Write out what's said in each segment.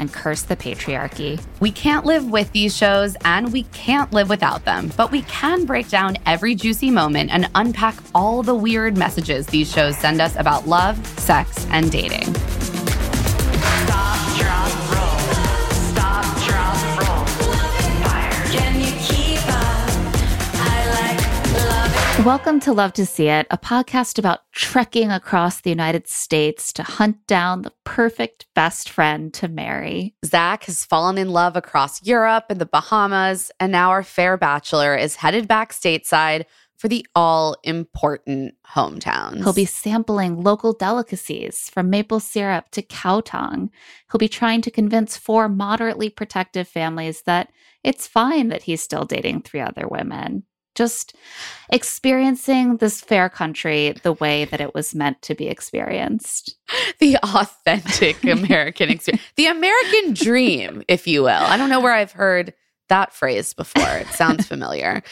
and curse the patriarchy. We can't live with these shows and we can't live without them, but we can break down every juicy moment and unpack all the weird messages these shows send us about love, sex, and dating. Welcome to Love to See It, a podcast about trekking across the United States to hunt down the perfect best friend to marry. Zach has fallen in love across Europe and the Bahamas, and now our fair bachelor is headed back stateside for the all important hometowns. He'll be sampling local delicacies from maple syrup to cow tongue. He'll be trying to convince four moderately protective families that it's fine that he's still dating three other women. Just experiencing this fair country the way that it was meant to be experienced. the authentic American experience, the American dream, if you will. I don't know where I've heard that phrase before. It sounds familiar.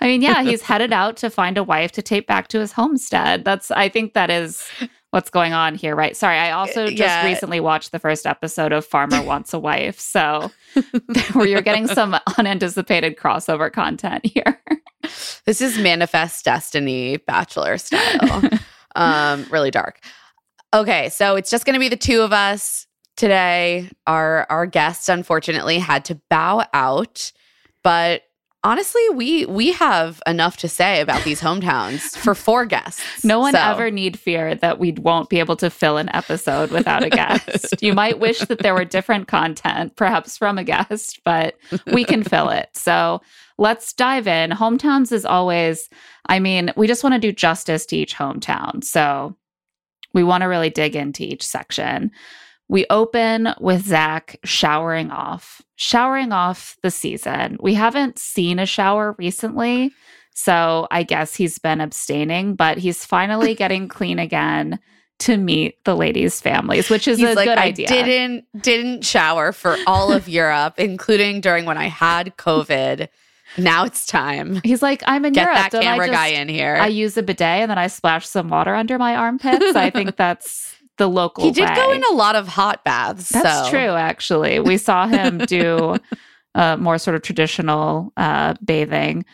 I mean, yeah, he's headed out to find a wife to take back to his homestead. That's, I think that is what's going on here, right? Sorry, I also just Yeah. recently watched the first episode of Farmer Wants a Wife. So, where you're getting some unanticipated crossover content here. This is manifest destiny bachelor style. um, really dark. Okay, so it's just gonna be the two of us today. Our our guest unfortunately had to bow out, but honestly, we we have enough to say about these hometowns for four guests. No one So- ever need fear that we won't be able to fill an episode without a guest. you might wish that there were different content, perhaps from a guest, but we can fill it. So let's dive in. Hometowns is always, I mean, we just want to do justice to each hometown. So we want to really dig into each section. We open with Zach showering off, showering off the season. We haven't seen a shower recently. So I guess he's been abstaining, but he's finally getting clean again to meet the ladies' families, which is He's a like, good I idea. didn't didn't shower for all of Europe, including during when I had COVID. Now it's time. He's like, I'm in Get Europe. that Don't camera just- guy in here. I use a bidet and then I splash some water under my armpits. I think that's the local. he did go in a lot of hot baths. That's so. true, actually. We saw him do uh, more sort of traditional uh, bathing.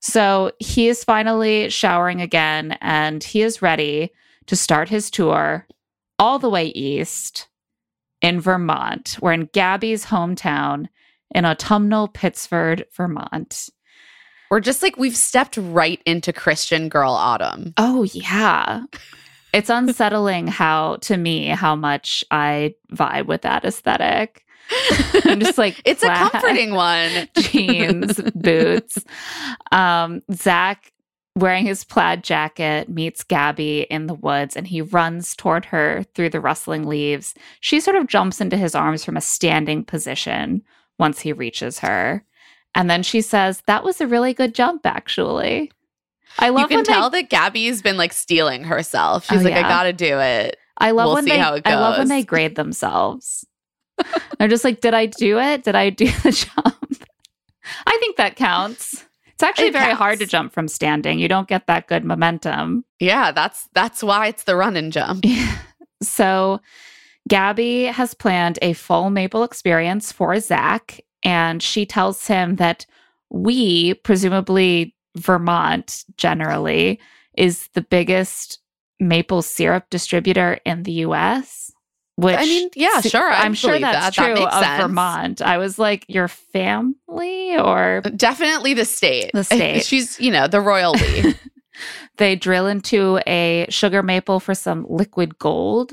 So he is finally showering again and he is ready to start his tour all the way east in Vermont. We're in Gabby's hometown in autumnal Pittsford, Vermont. We're just like we've stepped right into Christian girl autumn. Oh, yeah. It's unsettling how, to me, how much I vibe with that aesthetic. I'm just like, It's a comforting one. jeans, boots. Um, Zach, wearing his plaid jacket, meets Gabby in the woods and he runs toward her through the rustling leaves. She sort of jumps into his arms from a standing position once he reaches her. And then she says, That was a really good jump, actually. I love you can when tell they, that Gabby's been like steeling herself. She's Oh, like, I gotta do it. I love we'll when see they how it I love when they grade themselves. They're just like, did I do it? Did I do the jump? I think that counts. It's actually It very hard to jump from standing. You don't get that good momentum. Yeah, that's that's why it's the run and jump. So, Gabby has planned a full maple experience for Zach, and she tells him that we, presumably Vermont generally, is the biggest maple syrup distributor in the US. Which I mean, yeah, sure, I I'm sure that's that. That true makes of sense. Vermont. I was like, your family, or Definitely the state. The state. She's, you know, the royalty. they drill into a sugar maple for some liquid gold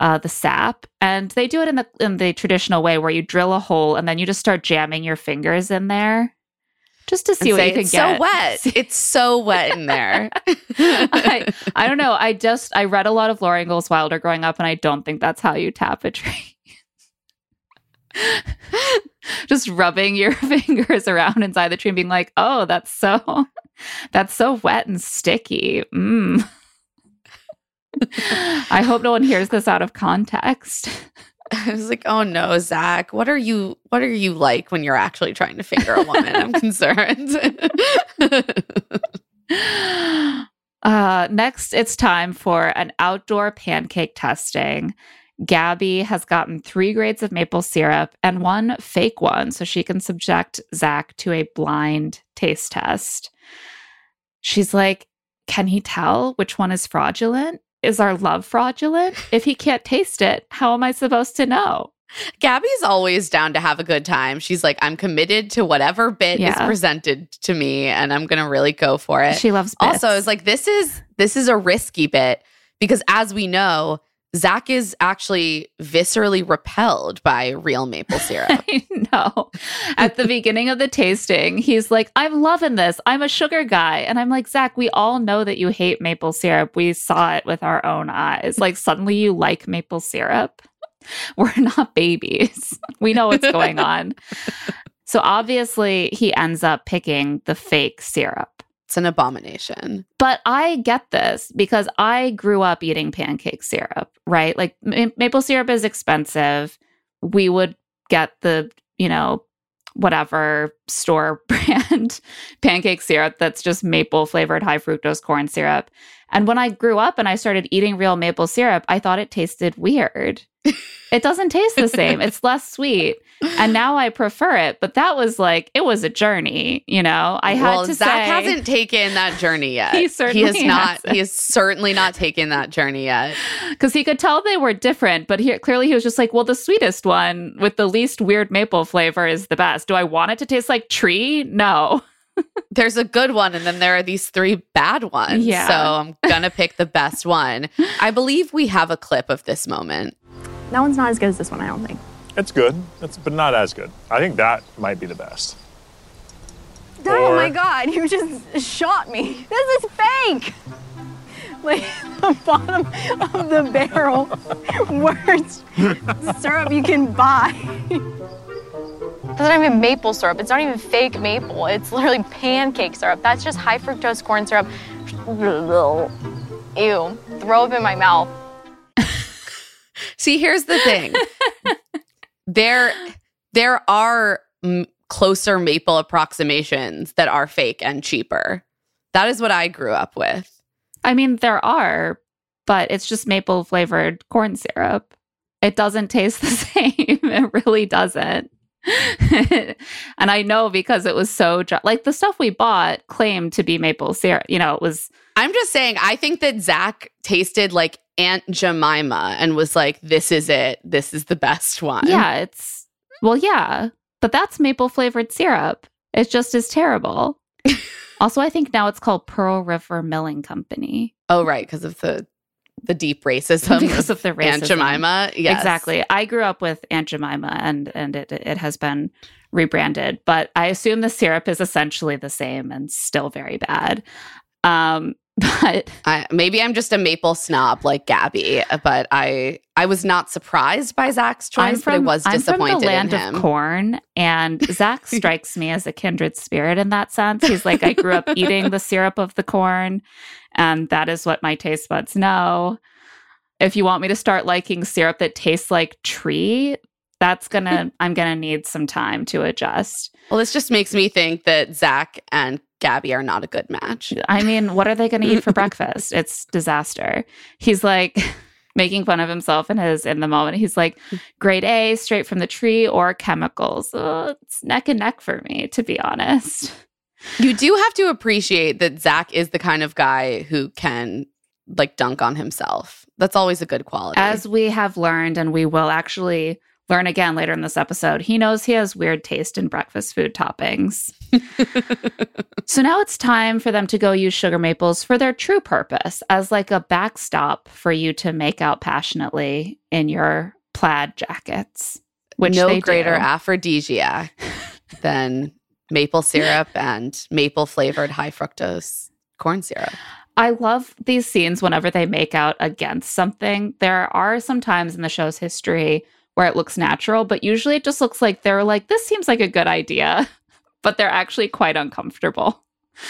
uh, the sap and they do it in the in the traditional way where you drill a hole and then you just start jamming your fingers in there just to see what say, you can get. it's get so wet. It's so wet in there. I, I don't know i just i read a lot of laura ingalls wilder growing up and i don't think that's how you tap a tree just rubbing your fingers around inside the tree and being like oh that's so that's so wet and sticky mm. I hope no one hears this out of context. I was like, oh no, Zach, what are you what are you like when you're actually trying to finger a woman? I'm concerned. Uh, next, it's time for an outdoor pancake testing. Gabby has gotten three grades of maple syrup and one fake one, so she can subject Zach to a blind taste test. She's like, Can he tell which one is fraudulent? Is our love fraudulent? If he can't taste it, how am I supposed to know? Gabby's always down to have a good time. She's like, I'm committed to whatever bit is presented to me, and I'm gonna really go for it. She loves also, bits. it's like this is this is a risky bit because as we know, Zach is actually viscerally repelled by real maple syrup. I know. At the beginning of the tasting, he's like, I'm loving this. I'm a sugar guy. And I'm like, Zach, we all know that you hate maple syrup. We saw it with our own eyes. Like, suddenly you like maple syrup. We're not babies. We know what's going on. So obviously, he ends up picking the fake syrup. It's an abomination. But I get this because I grew up eating pancake syrup, right? Like ma- maple syrup is expensive. We would get the, you know, whatever store brand pancake syrup that's just maple flavored high fructose corn syrup. And when I grew up and I started eating real maple syrup, I thought it tasted weird. it doesn't taste the same. It's less sweet. And now I prefer it, but that was like it was a journey, you know. I had well, to Zach say hasn't taken that journey yet. He certainly has not. hasn't. He has certainly not taken that journey yet. because he could tell they were different, but he clearly he was just like, well, the sweetest one with the least weird maple flavor is the best. Do I want it to taste like tree? No. There's a good one, and then there are these three bad ones. Yeah. So I'm gonna pick the best one. I believe we have a clip of this moment. That one's not as good as this one, I don't think. It's good, it's, but not as good. I think that might be the best. Oh Or- my god, you just shot me. This is fake! Like the bottom of the barrel, worst syrup you can buy. That's not even maple syrup. It's not even fake maple. It's literally pancake syrup. That's just high fructose corn syrup. Ew. Throw up in my mouth. See, here's the thing. there, there are mm, closer maple approximations that are fake and cheaper. That is what I grew up with. I mean, there are, but it's just maple flavored corn syrup. It doesn't taste the same. it really doesn't. and I know because it was so dry. Like the stuff we bought claimed to be maple syrup. You know, it was I'm just saying, I think that Zach tasted like Aunt Jemima and was like, this is it. This is the best one. yeah, it's well, yeah, but that's maple flavored syrup. It's just as terrible. also, I think now it's called Pearl River Milling Company Oh, right. Because of the the deep racism because of the racism. Aunt Jemima. Yes. Exactly. I grew up with Aunt Jemima, and and it it has been rebranded, but I assume the syrup is essentially the same and still very bad. Um, But I, maybe I'm just a maple snob like Gabby, but I I was not surprised by Zach's choice, I'm but I from, was I'm disappointed from the land in him. of corn, and Zach strikes me as a kindred spirit in that sense. He's like, I grew up eating the syrup of the corn, and that is what my taste buds know. If you want me to start liking syrup that tastes like tree, that's gonna, I'm gonna need some time to adjust. Well, this just makes me think that Zach and Gabby are not a good match. I mean, what are they gonna eat for breakfast? It's disaster. He's like, making fun of himself in his in the moment. He's like, grade A, straight from the tree, or chemicals. Oh, it's neck and neck for me, to be honest. You do have to appreciate that Zach is the kind of guy who can like dunk on himself. That's always a good quality. As we have learned, and we will actually learn again later in this episode, he knows he has weird taste in breakfast food toppings. so now it's time for them to go use sugar maples for their true purpose as like a backstop for you to make out passionately in your plaid jackets. Which no they greater do. aphrodisiac than maple syrup and maple flavored high fructose corn syrup. I love these scenes whenever they make out against something. There are some times in the show's history where it looks natural, but usually it just looks like they're like, this seems like a good idea, but they're actually quite uncomfortable.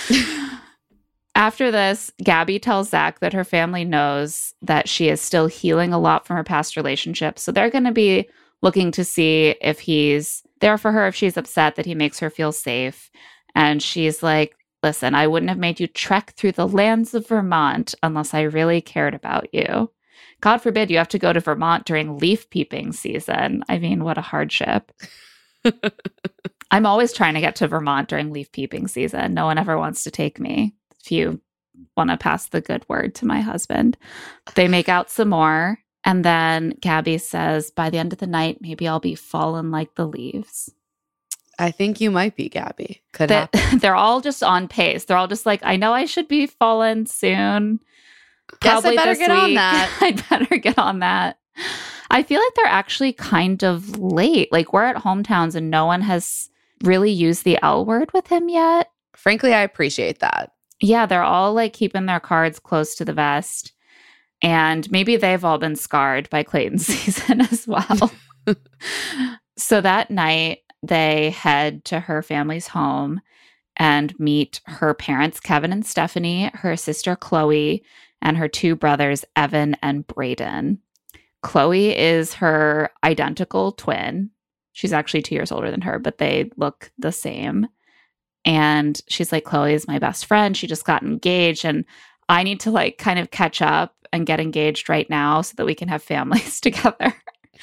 After this, Gabby tells Zach that her family knows that she is still healing a lot from her past relationship. So they're going to be looking to see if he's there for her, if she's upset that he makes her feel safe. And she's like, Listen, I wouldn't have made you trek through the lands of Vermont unless I really cared about you. God forbid you have to go to Vermont during leaf peeping season. I mean, what a hardship. I'm always trying to get to Vermont during leaf peeping season. No one ever wants to take me. If you want to pass the good word to my husband, they make out some more. And then Gabby says, by the end of the night, maybe I'll be fallen like the leaves. I think you might be Gabby. Could That happen. they're all just on pace. They're all just like, I know I should be fallen soon. Guess I better get on that. I'd better get on that. I feel like they're actually kind of late. Like we're at hometowns and no one has really used the L word with him yet. Frankly, I appreciate that. Yeah, they're all like keeping their cards close to the vest. And maybe they've all been scarred by Clayton's season as well. so that night, they head to her family's home and meet her parents, Kevin and Stephanie, her sister, Chloe, and her two brothers, Evan and Braden. Chloe is her identical twin. She's actually two years older than her, but they look the same. And she's like, Chloe is my best friend. She just got engaged, and I need to like kind of catch up and get engaged right now so that we can have families together.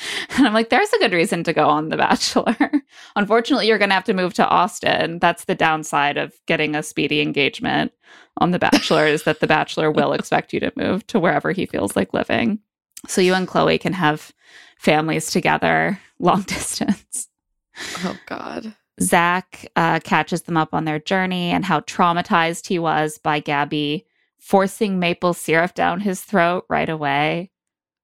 And I'm like, there's a good reason to go on The Bachelor. Unfortunately, you're going to have to move to Austin. That's the downside of getting a speedy engagement on The Bachelor is that The Bachelor will expect you to move to wherever he feels like living. So you and Chloe can have families together long distance. Oh God. Zach uh, catches them up on their journey and how traumatized he was by Gabby forcing maple syrup down his throat right away.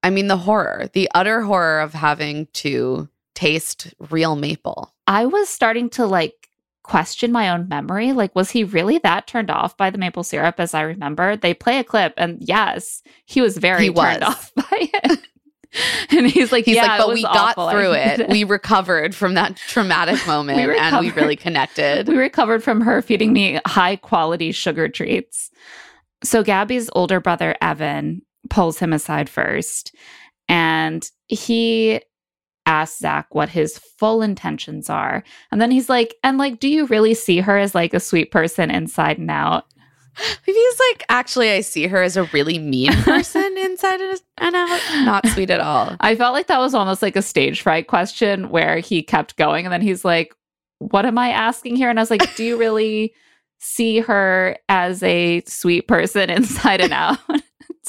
I mean, the horror, the utter horror of having to taste real maple. I was starting to like question my own memory. Like, was he really that turned off by the maple syrup as I remember? They play a clip, and yes, he was very He turned off by it. and he's like, He's yeah, like, but we got awful. I through hated it. We recovered from that traumatic moment and we really connected. we recovered from her feeding me high quality sugar treats. So Gabby's older brother, Evan, pulls him aside first and he asks Zach what his full intentions are. And then he's like, and like, do you really see her as like a sweet person inside and out? He's like, actually, I see her as a really mean person inside and out. Not sweet at all. I felt like that was almost like a stage fright question where he kept going and then he's like, What am I asking here? And I was like, Do you really see her as a sweet person inside and out?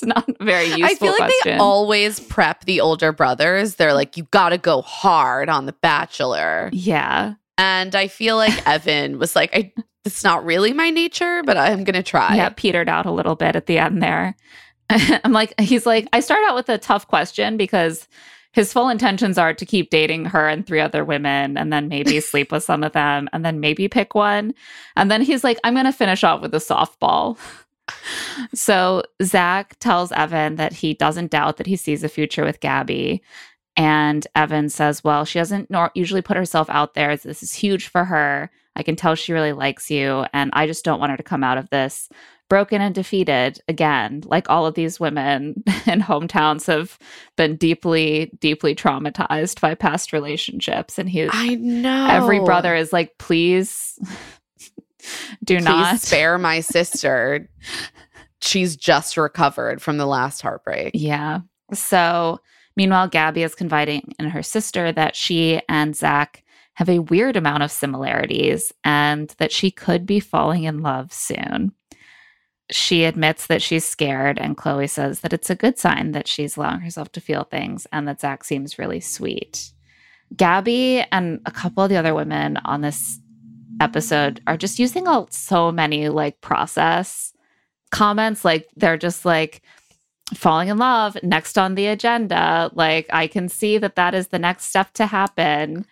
It's not a very useful I feel like question. they always prep the older brothers. They're like, you got to go hard on The Bachelor. yeah. And I feel like Evan was like, I, it's not really my nature, but I'm going to try. Yeah, petered out a little bit at the end there. I'm like, he's like, I start out with a tough question because his full intentions are to keep dating her and three other women and then maybe sleep with some of them and then maybe pick one. And then he's like, I'm going to finish off with a softball. So Zach tells Evan that he doesn't doubt that he sees a future with Gabby. And Evan says, Well, she doesn't nor- usually put herself out there. This is huge for her. I can tell she really likes you. And I just don't want her to come out of this broken and defeated again. Like all of these women in hometowns have been deeply, deeply traumatized by past relationships. And he, I know. every brother is like, Please do Please not spare my sister. She's just recovered from the last heartbreak. Yeah. So, meanwhile, Gabby is confiding in her sister that she and Zach have a weird amount of similarities and that she could be falling in love soon. She admits that she's scared, and Chloe says that it's a good sign that she's allowing herself to feel things and that Zach seems really sweet. Gabby and a couple of the other women on this episode are just using all, so many like process comments. Like they're just like, falling in love next on the agenda like i can see that that is the next step to happen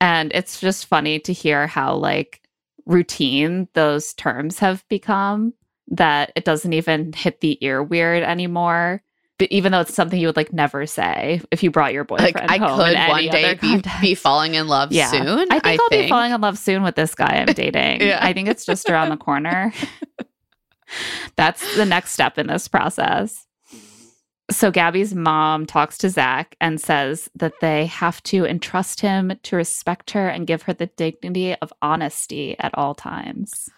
and it's just funny to hear how like routine those terms have become that it doesn't even hit the ear weird anymore but even though it's something you would like never say if you brought your boyfriend Like I home could one day be, be falling in love yeah. soon. I think I will be falling in love soon with this guy I'm dating. Yeah. I think it's just around the corner. That's the next step in this process. So Gabby's mom talks to Zach and says that they have to entrust him to respect her and give her the dignity of honesty at all times.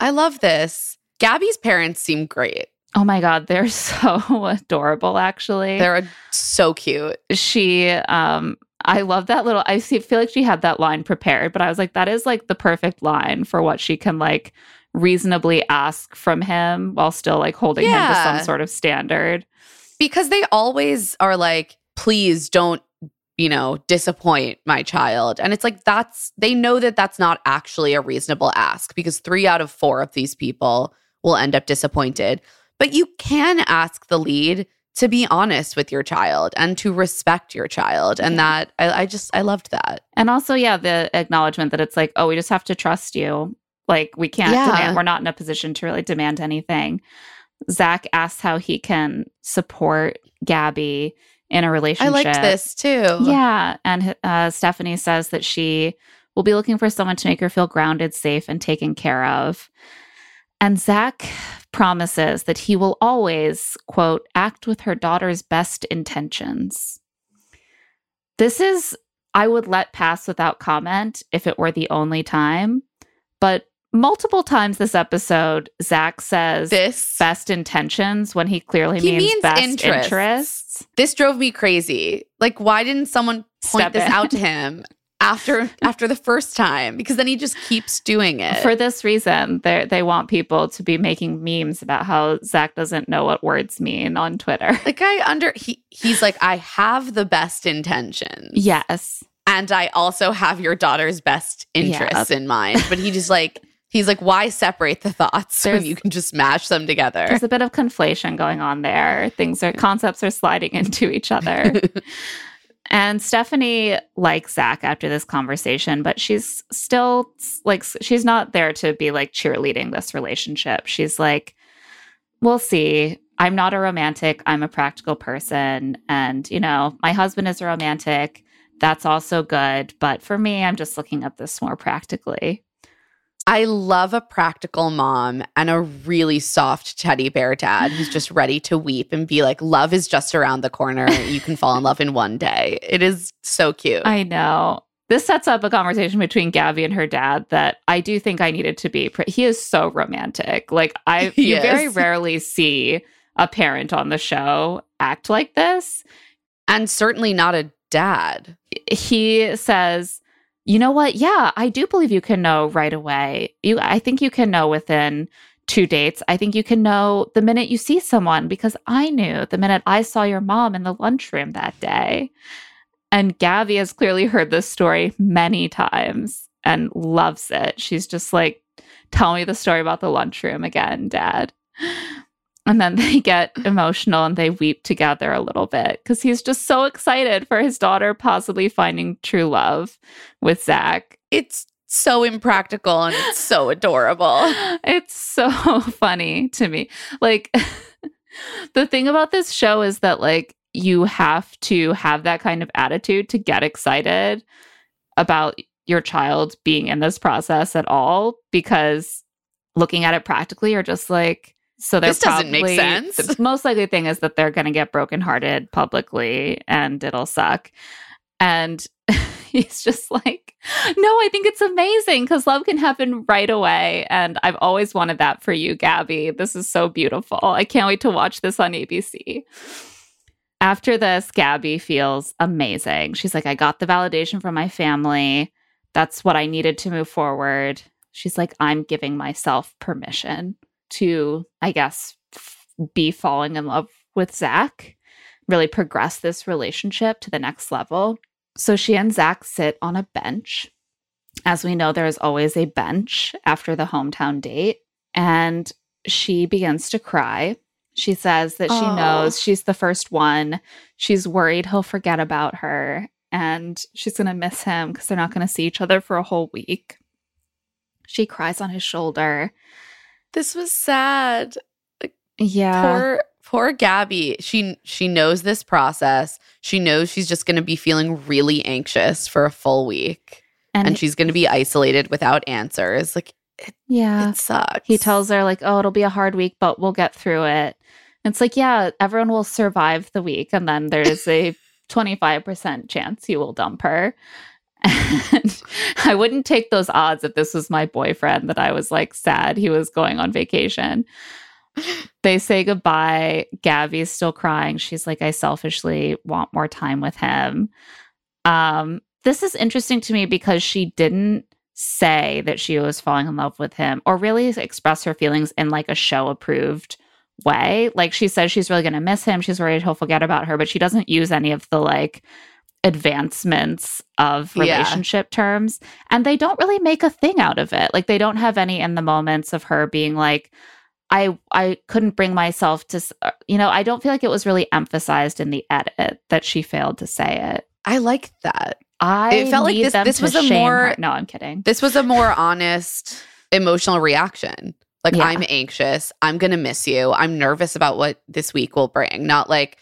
I love this. Gabby's parents seem great. Oh my God, they're so adorable, actually. They're so cute. she um I love that little I see, feel like she had that line prepared, but I was like, that is like the perfect line for what she can like reasonably ask from him while still like holding him to some sort of standard. Because they always are like, please don't, you know, disappoint my child. And it's like, that's, they know that that's not actually a reasonable ask because three out of four of these people will end up disappointed. But you can ask the lead to be honest with your child and to respect your child. And Yeah. that, I, I just, I loved that. And also, yeah, the acknowledgement that it's like, oh, we just have to trust you. Like we can't Yeah. demand we're not in a position to really demand anything. Zach asks how he can support Gabby in a relationship. I liked this too. Yeah. And uh, Stephanie says that she will be looking for someone to make her feel grounded, safe, and taken care of. And Zach promises that he will always, quote, act with her daughter's best intentions. This is, I would let pass without comment if it were the only time. But multiple times this episode, Zach says This, best intentions when he clearly He means, means best interests. interests. this drove me crazy. Like, why didn't someone point Step this in. out to him after after the first time? Because then he just keeps doing it. For this reason, they they want people to be making memes about how Zach doesn't know what words mean on Twitter. like I under he he's like, I have the best intentions. yes. And I also have your daughter's best interests in mind. But he just like he's like, why separate the thoughts when you can just mash them together? There's a bit of conflation going on there. Things are concepts are sliding into each other. and Stephanie likes Zach after this conversation, but she's still like she's not there to be like cheerleading this relationship. She's like, we'll see. I'm not a romantic. I'm a practical person. And, you know, my husband is a romantic. That's also good. But for me, I'm just looking at this more practically. I love a practical mom and a really soft teddy bear dad who's just ready to weep and be like, love is just around the corner. You can fall in love in one day. It is so cute. I know. This sets up a conversation between Gabby and her dad that I do think I needed to be. Pre- he is so romantic. Like I, He you very rarely see a parent on the show act like this. and certainly not a dad. He says, "You know what? Yeah, I do believe you can know right away. You, I think you can know within." Two dates. I think you can know the minute you see someone because I knew the minute I saw your mom in the lunchroom that day. And Gabby has clearly heard this story many times and loves it. She's just like, tell me the story about the lunchroom again, dad. And then they get emotional and they weep together a little bit because he's just so excited for his daughter possibly finding true love with Zach. It's so impractical and it's so adorable. It's so funny to me. Like the thing about this show is that like you have to have that kind of attitude to get excited about your child being in this process at all because looking at it practically you're just like so This doesn't make sense. The most likely thing is that they're going to get brokenhearted publicly and it'll suck. And he's just like, no, I think it's amazing because love can happen right away. And I've always wanted that for you, Gabby. This is so beautiful. I can't wait to watch this on ABC. After this, Gabby feels amazing. She's like, I got the validation from my family. That's what I needed to move forward. She's like, I'm giving myself permission to, I guess, f- be falling in love with Zach, really progress this relationship to the next level. So she and Zach sit on a bench. As we know, there is always a bench after the hometown date. And she begins to cry. She says that she Aw. knows she's the first one. She's worried he'll forget about her and she's going to miss him because they're not going to see each other for a whole week. She cries on his shoulder. This was sad. Yeah. poor poor Gabby. She she knows this process. She knows she's just going to be feeling really anxious for a full week and, and she's going to be isolated without answers. Like yeah. it sucks. He tells her, like, oh, it'll be a hard week, but we'll get through it. It's like, yeah, everyone will survive the week. And then there's a 25% chance you will dump her. And I wouldn't take those odds if this was my boyfriend that I was like sad he was going on vacation. They say goodbye. Gabby's still crying. She's like, I selfishly want more time with him. Um, this is interesting to me because she didn't say that she was falling in love with him or really express her feelings in like a show approved way. Like she says she's really going to miss him. She's worried he'll forget about her, but she doesn't use any of the like advancements of Yeah. relationship terms. And they don't really make a thing out of it. Like they don't have any in the moments of her being like, I I couldn't bring myself to, uh, you know, I don't feel like it was really emphasized in the edit that she failed to say it. I like that. I It felt like this- this was a more- her. No, I'm kidding. This was a more honest emotional reaction. Like Yeah. I'm anxious. I'm going to miss you. I'm nervous about what this week will bring. Not like,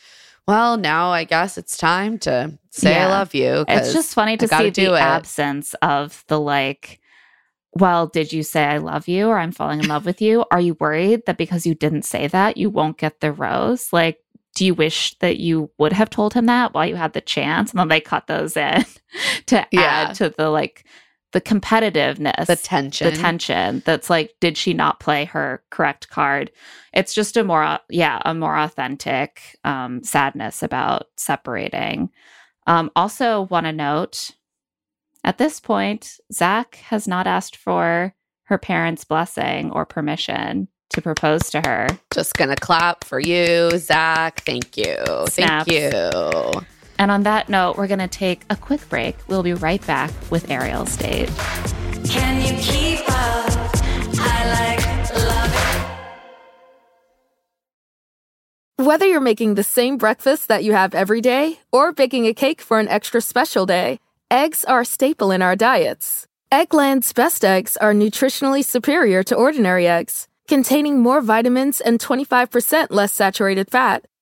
well, now I guess it's time to say I love you. It's just funny to see the it. absence of the like, well, did you say I love you or I'm falling in love with you? Are you worried that because you didn't say that, you won't get the rose? Like, do you wish that you would have told him that while you had the chance? And then they cut those in to Yeah. add to the like the competitiveness, the tension. the tension that's like, did she not play her correct card? It's just a more, yeah, a more authentic um, sadness about separating. Um, also, want to note at this point, Zach has not asked for her parents' blessing or permission to propose to her. Just gonna clap for you, Zach. Thank you. Snaps. Thank you. And on that note, we're going to take a quick break. We'll be right back with Ariel's date. Can you keep up? I like love it. Whether you're making the same breakfast that you have every day or baking a cake for an extra special day, eggs are a staple in our diets. Eggland's best eggs are nutritionally superior to ordinary eggs, containing more vitamins and 25% less saturated fat.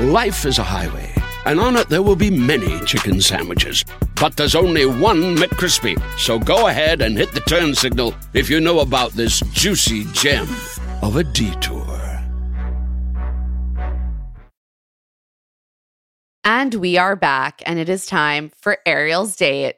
Life is a highway, and on it there will be many chicken sandwiches. But there's only one McCrispy. So go ahead and hit the turn signal if you know about this juicy gem of a detour. And we are back, and it is time for Ariel's date.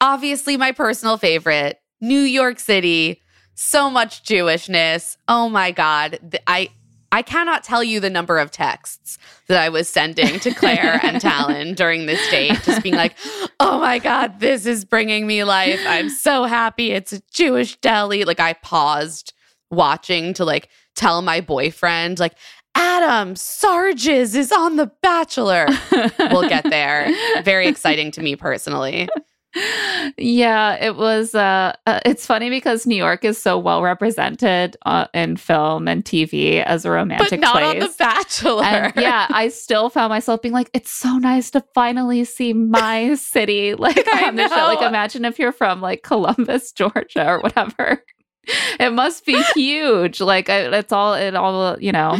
obviously my personal favorite, New York City. So much Jewishness. Oh my God. I I cannot tell you the number of texts that I was sending to Claire and Talon during this date, just being like, oh my God, this is bringing me life. I'm so happy. It's a Jewish deli. Like, I paused watching to like tell my boyfriend, like, Adam Sarges is on The Bachelor. we'll get there. Very exciting to me personally. yeah, it was. Uh, uh, it's funny because New York is so well represented uh, in film and TV as a romantic but not place. on The Bachelor. And yeah, I still found myself being like, it's so nice to finally see my city like on the show. Like, imagine if you're from like Columbus, Georgia, or whatever. It must be huge. Like, I, it's all it all you know.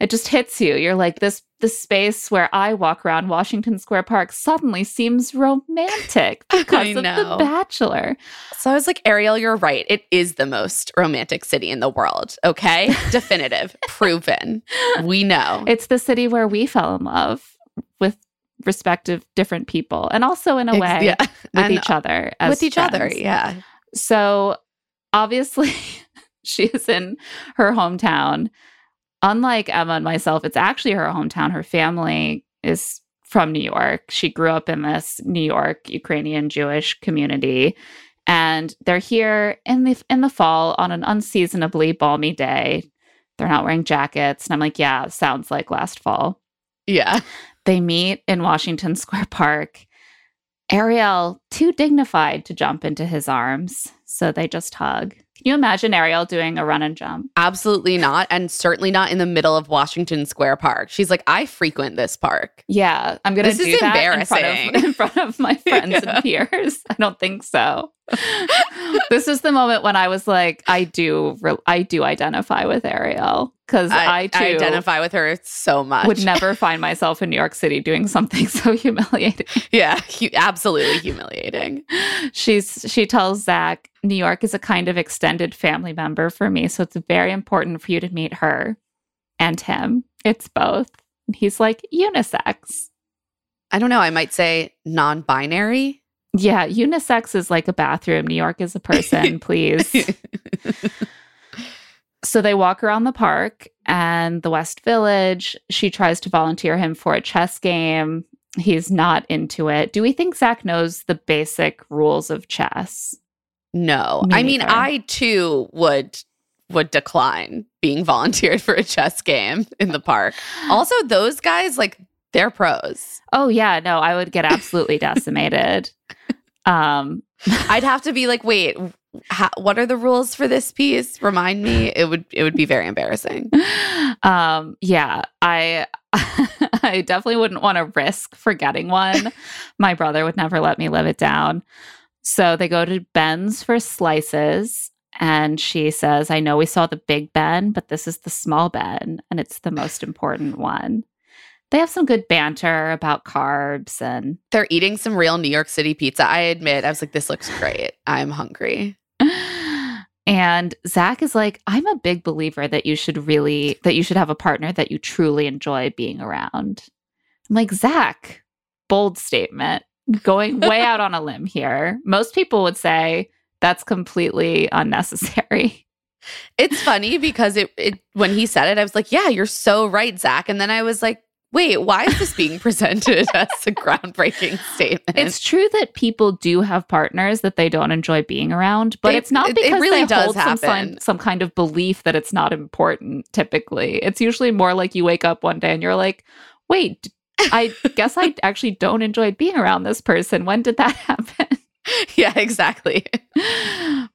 It just hits you. You're like this. This space where I walk around Washington Square Park suddenly seems romantic because of. The Bachelor. So I was like, Ariel, you're right. It is the most romantic city in the world. Okay. Definitive, proven. We know. It's the city where we fell in love with respective different people, and also in a Ex- way yeah. with And each other. As with each other. Yeah. So obviously, she is in her hometown. Unlike Emma and myself, it's actually her hometown. Her family is from New York. She grew up in this New York Ukrainian Jewish community. And they're here in the in the fall on an unseasonably balmy day. They're not wearing jackets. And I'm like, yeah, sounds like last fall. Yeah. They meet in Washington Square Park. Ariel, too dignified to jump into his arms. So they just hug. Can you imagine Ariel doing a run and jump? Absolutely not. And certainly not in the middle of Washington Square Park. She's like, I frequent this park. Yeah, I'm gonna do is that in front, of, in front of my friends Yeah. and peers. I don't think so. This is the moment when I was like, I do, re- I do identify with Ariel because I, I, too identify with her so much. would never find myself in New York City doing something so humiliating. yeah. hu- absolutely humiliating. She's she tells Zach, New York is a kind of extended family member for me, so it's very important for you to meet her and him. It's both. And he's like unisex. I don't know. I might say non binary. Yeah, unisex is like a bathroom. New York is a person, please. so they walk around the park and the West Village. She tries to volunteer him for a chess game. He's not into it. Do we think Zach knows the basic rules of chess? No. Me I mean. I too would would decline being volunteered for a chess game in the park. Also, those guys like they're pros. Oh yeah, no, I would get absolutely decimated. Um I'd have to be like, wait, how, what are the rules for this piece? Remind me. It would it would be very embarrassing. um yeah, I I definitely wouldn't want to risk forgetting one. My brother would never let me live it down. So they go to Ben's for slices and she says, "I know we saw the big Ben, but this is the small Ben and it's the most important one." They have some good banter about carbs and They're eating some real New York City pizza. I admit, I was like, this looks great. I'm hungry. And Zach is like, I'm a big believer that you should really, that you should have a partner that you truly enjoy being around. I'm like, Zach, bold statement, going way out on a limb here. Most people would say that's completely unnecessary. It's funny because it, it when he said it, I was like, yeah, you're so right, Zach. And then I was like, wait, why is this being presented as a groundbreaking statement? It's true that people do have partners that they don't enjoy being around, but it's not it- it because really they does hold some, sign- some kind of belief that it's not important. Typically, it's usually more like you wake up one day and you're like, "Wait, I guess I actually don't enjoy being around this person. When did that happen?" yeah, exactly.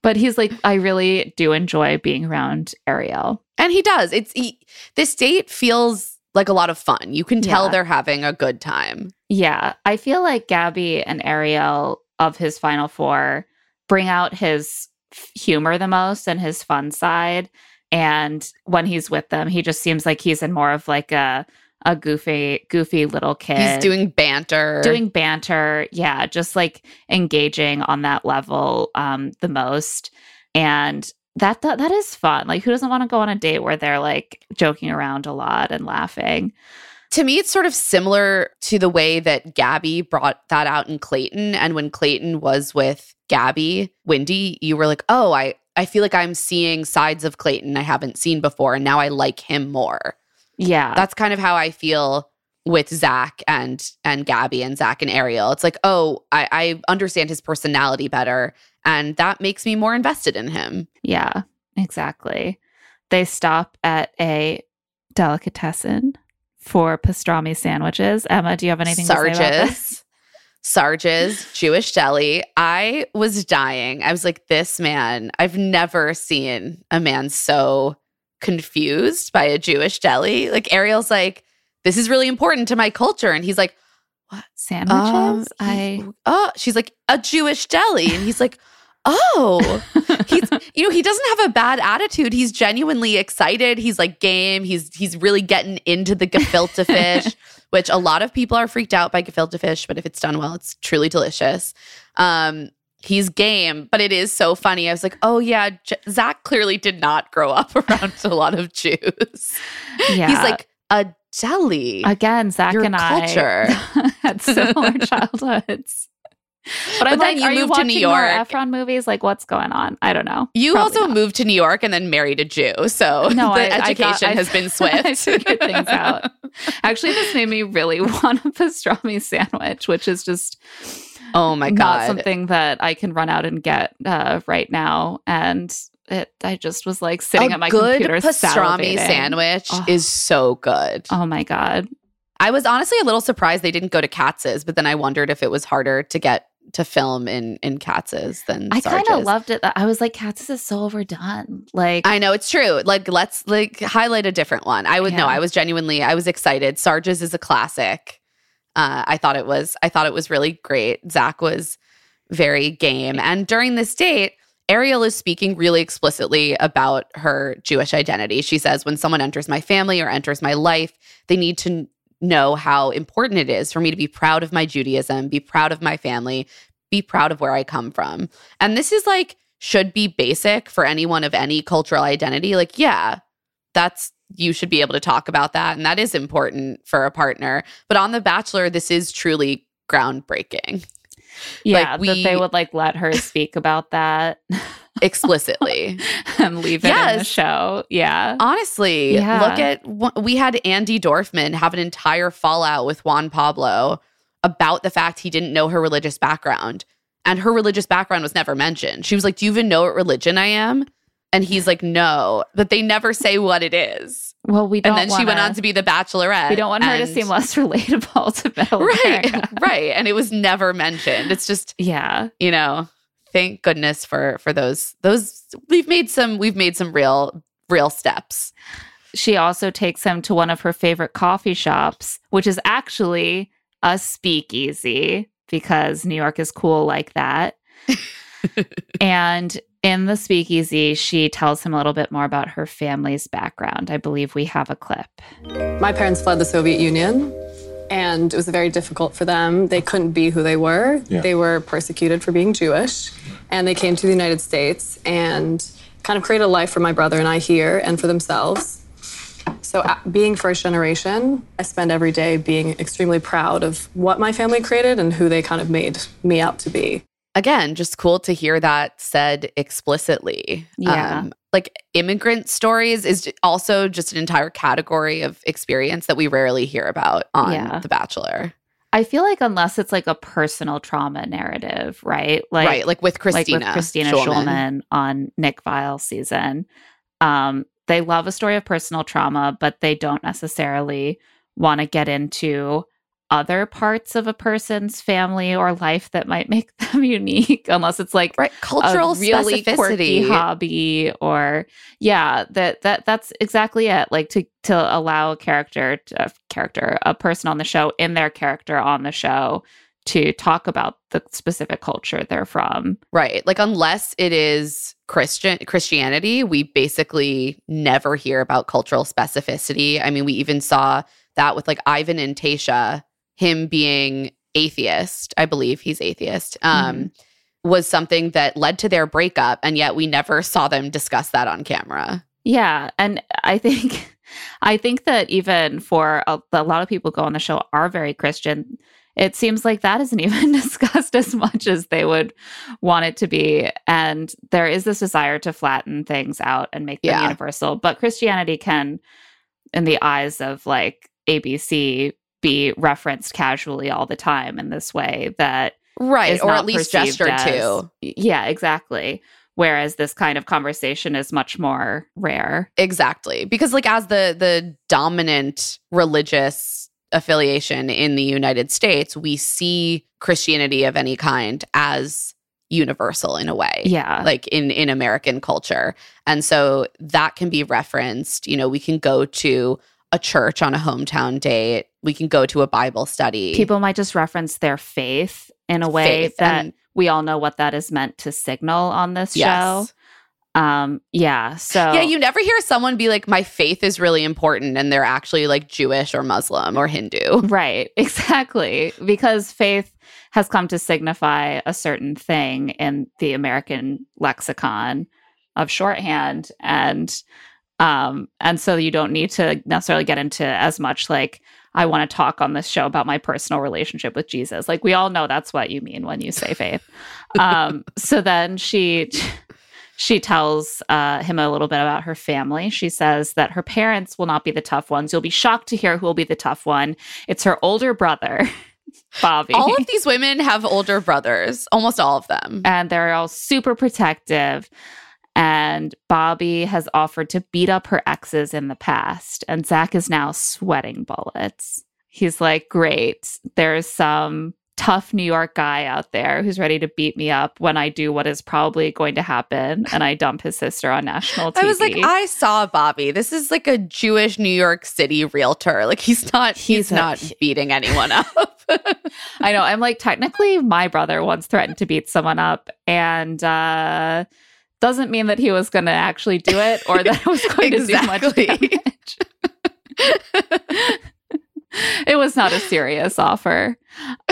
but he's like, "I really do enjoy being around Ariel." And he does. It's he, this date feels like a lot of fun. You can tell Yeah. they're having a good time. Yeah, I feel like Gabby and Ariel of his final four bring out his humor the most and his fun side. And when he's with them, he just seems like he's in more of like a a goofy, goofy little kid. He's doing banter. doing banter, yeah, just like engaging on that level um the most. And that that, that is fun. Like who doesn't want to go on a date where they're like joking around a lot and laughing? to me, it's sort of similar to the way that Gabby brought that out in Clayton. And when Clayton was with Gabby, Wendy, you were like, oh, I, I feel like I'm seeing sides of Clayton I haven't seen before. And now I like him more. Yeah. That's kind of how I feel with Zach and and Gabby and Zach and Ariel. It's like, oh, I, I understand his personality better. And that makes me more invested in him. Yeah, exactly. They stop at a delicatessen for pastrami sandwiches. Emma, do you have anything to say about this? Sarge's. Sarge's Jewish Deli. I was dying. I was like, this man, I've never seen a man so confused by a Jewish deli. Like Ariel's like, this is really important to my culture. And he's like, what? Sandwiches? Um, I oh, she's like, a Jewish deli. And he's like, oh, he's, you know, he doesn't have a bad attitude. He's genuinely excited. He's like game. He's, he's really getting into the gefilte fish, which a lot of people are freaked out by gefilte fish, but if it's done well, it's truly delicious. Um, he's game, but it is so funny. I was like, oh yeah, J- Zach clearly did not grow up around a lot of Jews. yeah. He's like a deli. again, Zach Your and culture. I had similar childhoods. But, I'm But like, you are you moved to New York. Efron movies? Like, what's going on? I don't know. you Probably also not. moved to New York and then married a Jew, so No, the I- I got- education I- has been swift. I figured things out. Actually, this made me really want a pastrami sandwich, which is just oh my not god! something that I can run out and get uh, right now. And it, I just was like sitting a at my good computer pastrami salivating. sandwich Oh. is so good. Oh my god! I was honestly a little surprised they didn't go to Katz's, but then I wondered if it was harder to get to film in in Katz's than I kind of loved it. I was like, Katz's is so overdone. Like, I know it's true. Like let's like highlight a different one. I would know. Yeah. I was genuinely I was excited. Sarge's is a classic. Uh, I thought it was I thought it was really great. Zach was very game. And during this date, Ariel is speaking really explicitly about her Jewish identity. She says, when someone enters my family or enters my life, they need to know how important it is for me to be proud of my Judaism, be proud of my family, be proud of where I come from. And this is like, should be basic for anyone of any cultural identity. Like, yeah, that's, you should be able to talk about that. And that is important for a partner. But on The Bachelor, this is truly groundbreaking yeah, like, that they would like let her speak about that explicitly. and leave it in the show. Yeah, Honestly, Yeah. look at we had Andi Dorfman have an entire fallout with Juan Pablo about the fact he didn't know her religious background. And her religious background was never mentioned. She was like, Do you even know what religion I am? And he's like, No, but they never say what it is. well, we don't. And then she went on to be the bachelorette. We don't want her to seem less relatable to middle Right, right. And it was never mentioned. It's just Yeah, you know thank goodness for for those those we've made some we've made some real real steps she also takes him to one of her favorite coffee shops, which is actually a speakeasy because New York is cool like that. and in the speakeasy, she tells him a little bit more about her family's background. I believe we have a clip. My parents fled the Soviet Union, and it was very difficult for them. They couldn't be who they were. Yeah. They were persecuted for being Jewish, and they came to the United States and kind of created a life for my brother and I here and for themselves. So, uh, being first generation, I spend every day being extremely proud of what my family created and who they kind of made me out to be. Again just cool to hear that said explicitly Yeah. like immigrant stories is also just an entire category of experience that we rarely hear about on Yeah. the bachelor I feel like unless it's like a personal trauma narrative, right? Like right like with Kristina like with Kristina Schulman. Schulman, on Nick Viall's season. Um, they love a story of personal trauma, but they don't necessarily want to get into other parts of a person's family or life that might make them unique, unless it's like right cultural a really quirky hobby or yeah that that that's exactly it like to to allow a character a character a person on the show in their character on the show to talk about the specific culture they're from Right. Like unless it is Christian Christianity, we basically never hear about cultural specificity. I mean, we even saw that with like Ivan and Tayshia, him being atheist, I believe he's atheist. Um was something that led to their breakup and yet we never saw them discuss that on camera. yeah and i think I think that even for a, a lot of people who go on the show are very Christian. It seems like that isn't even discussed as much as they would want it to be. And there is this desire to flatten things out and make them Yeah. universal. But Christianity can, in the eyes of like ABC, be referenced casually all the time in this way that Right. Or at least gestured as- to. Yeah, exactly. Whereas this kind of conversation is much more rare. Exactly. Because like as the the dominant religious affiliation in the United States, we see Christianity of any kind as universal in a way. Yeah. Like in in American culture. And so that can be referenced, you know, we can go to a church on a hometown date. We can go to a Bible study. People might just reference their faith in a way Faith that and- we all know what that is meant to signal on this Yes. show. Um, yeah. So Yeah, you never hear someone be like, my faith is really important, and they're actually like Jewish or Muslim or Hindu. Right, exactly. Because faith has come to signify a certain thing in the American lexicon of shorthand and um and so you don't need to necessarily get into as much like I want to talk on this show about my personal relationship with Jesus. Like we all know that's what you mean when you say faith. um so then she she tells uh, him a little bit about her family. She says that her parents will not be the tough ones. You'll be shocked to hear who will be the tough one. It's her older brother, Bobby. All of these women have older brothers, almost all of them. and they're all super protective. And Bobby has offered to beat up her exes in the past. And Zach is now sweating bullets. He's like, Great, there's some tough New York guy out there who's ready to beat me up when I do what is probably going to happen and I dump his sister on national TV. I was like, I saw Bobby. This is like a Jewish New York City realtor. Like he's not he's, He's a- not beating anyone up. I know. I'm like, technically, my brother once threatened to beat someone up, and uh, doesn't mean that he was going to actually do it or that it was going to do much Exactly. damage. it was not a serious offer.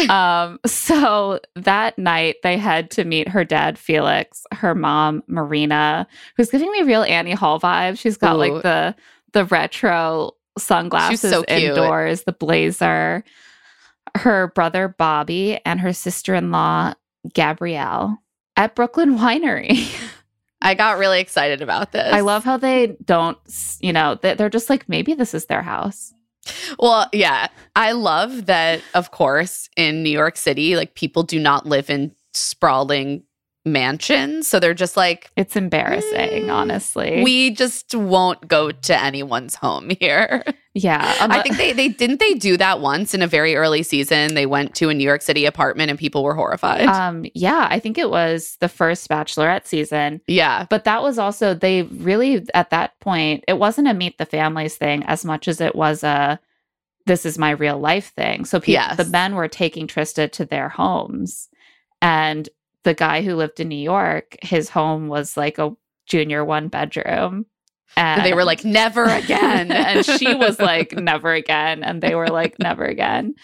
Um, so that night, they head to meet her dad, Felix, her mom, Marina, who's giving me real Annie Hall vibes. She's got Ooh. like the the retro sunglasses so indoors, the blazer her brother Bobby and her sister in law Gabrielle at Brooklyn Winery. I got really excited about this. I love how they don't, you know, they're just like, maybe this is their house. Well, yeah. I love that, of course, in New York City, like people do not live in sprawling mansions. So they're just like, It's embarrassing, Mm, honestly. we just won't go to anyone's home here. yeah. I think they they didn't they do that once in a very early season. They went to a New York City apartment and people were horrified. um, yeah, I think it was the first Bachelorette season. yeah. But that was also, they really, at that point, it wasn't a meet the families thing as much as it was a this is my real life thing. So people, Yes. the men were taking Trista to their homes. And the guy who lived in New York, his home was like a junior one bedroom. And they were like, never again. and she was like, never again. And they were like, never again.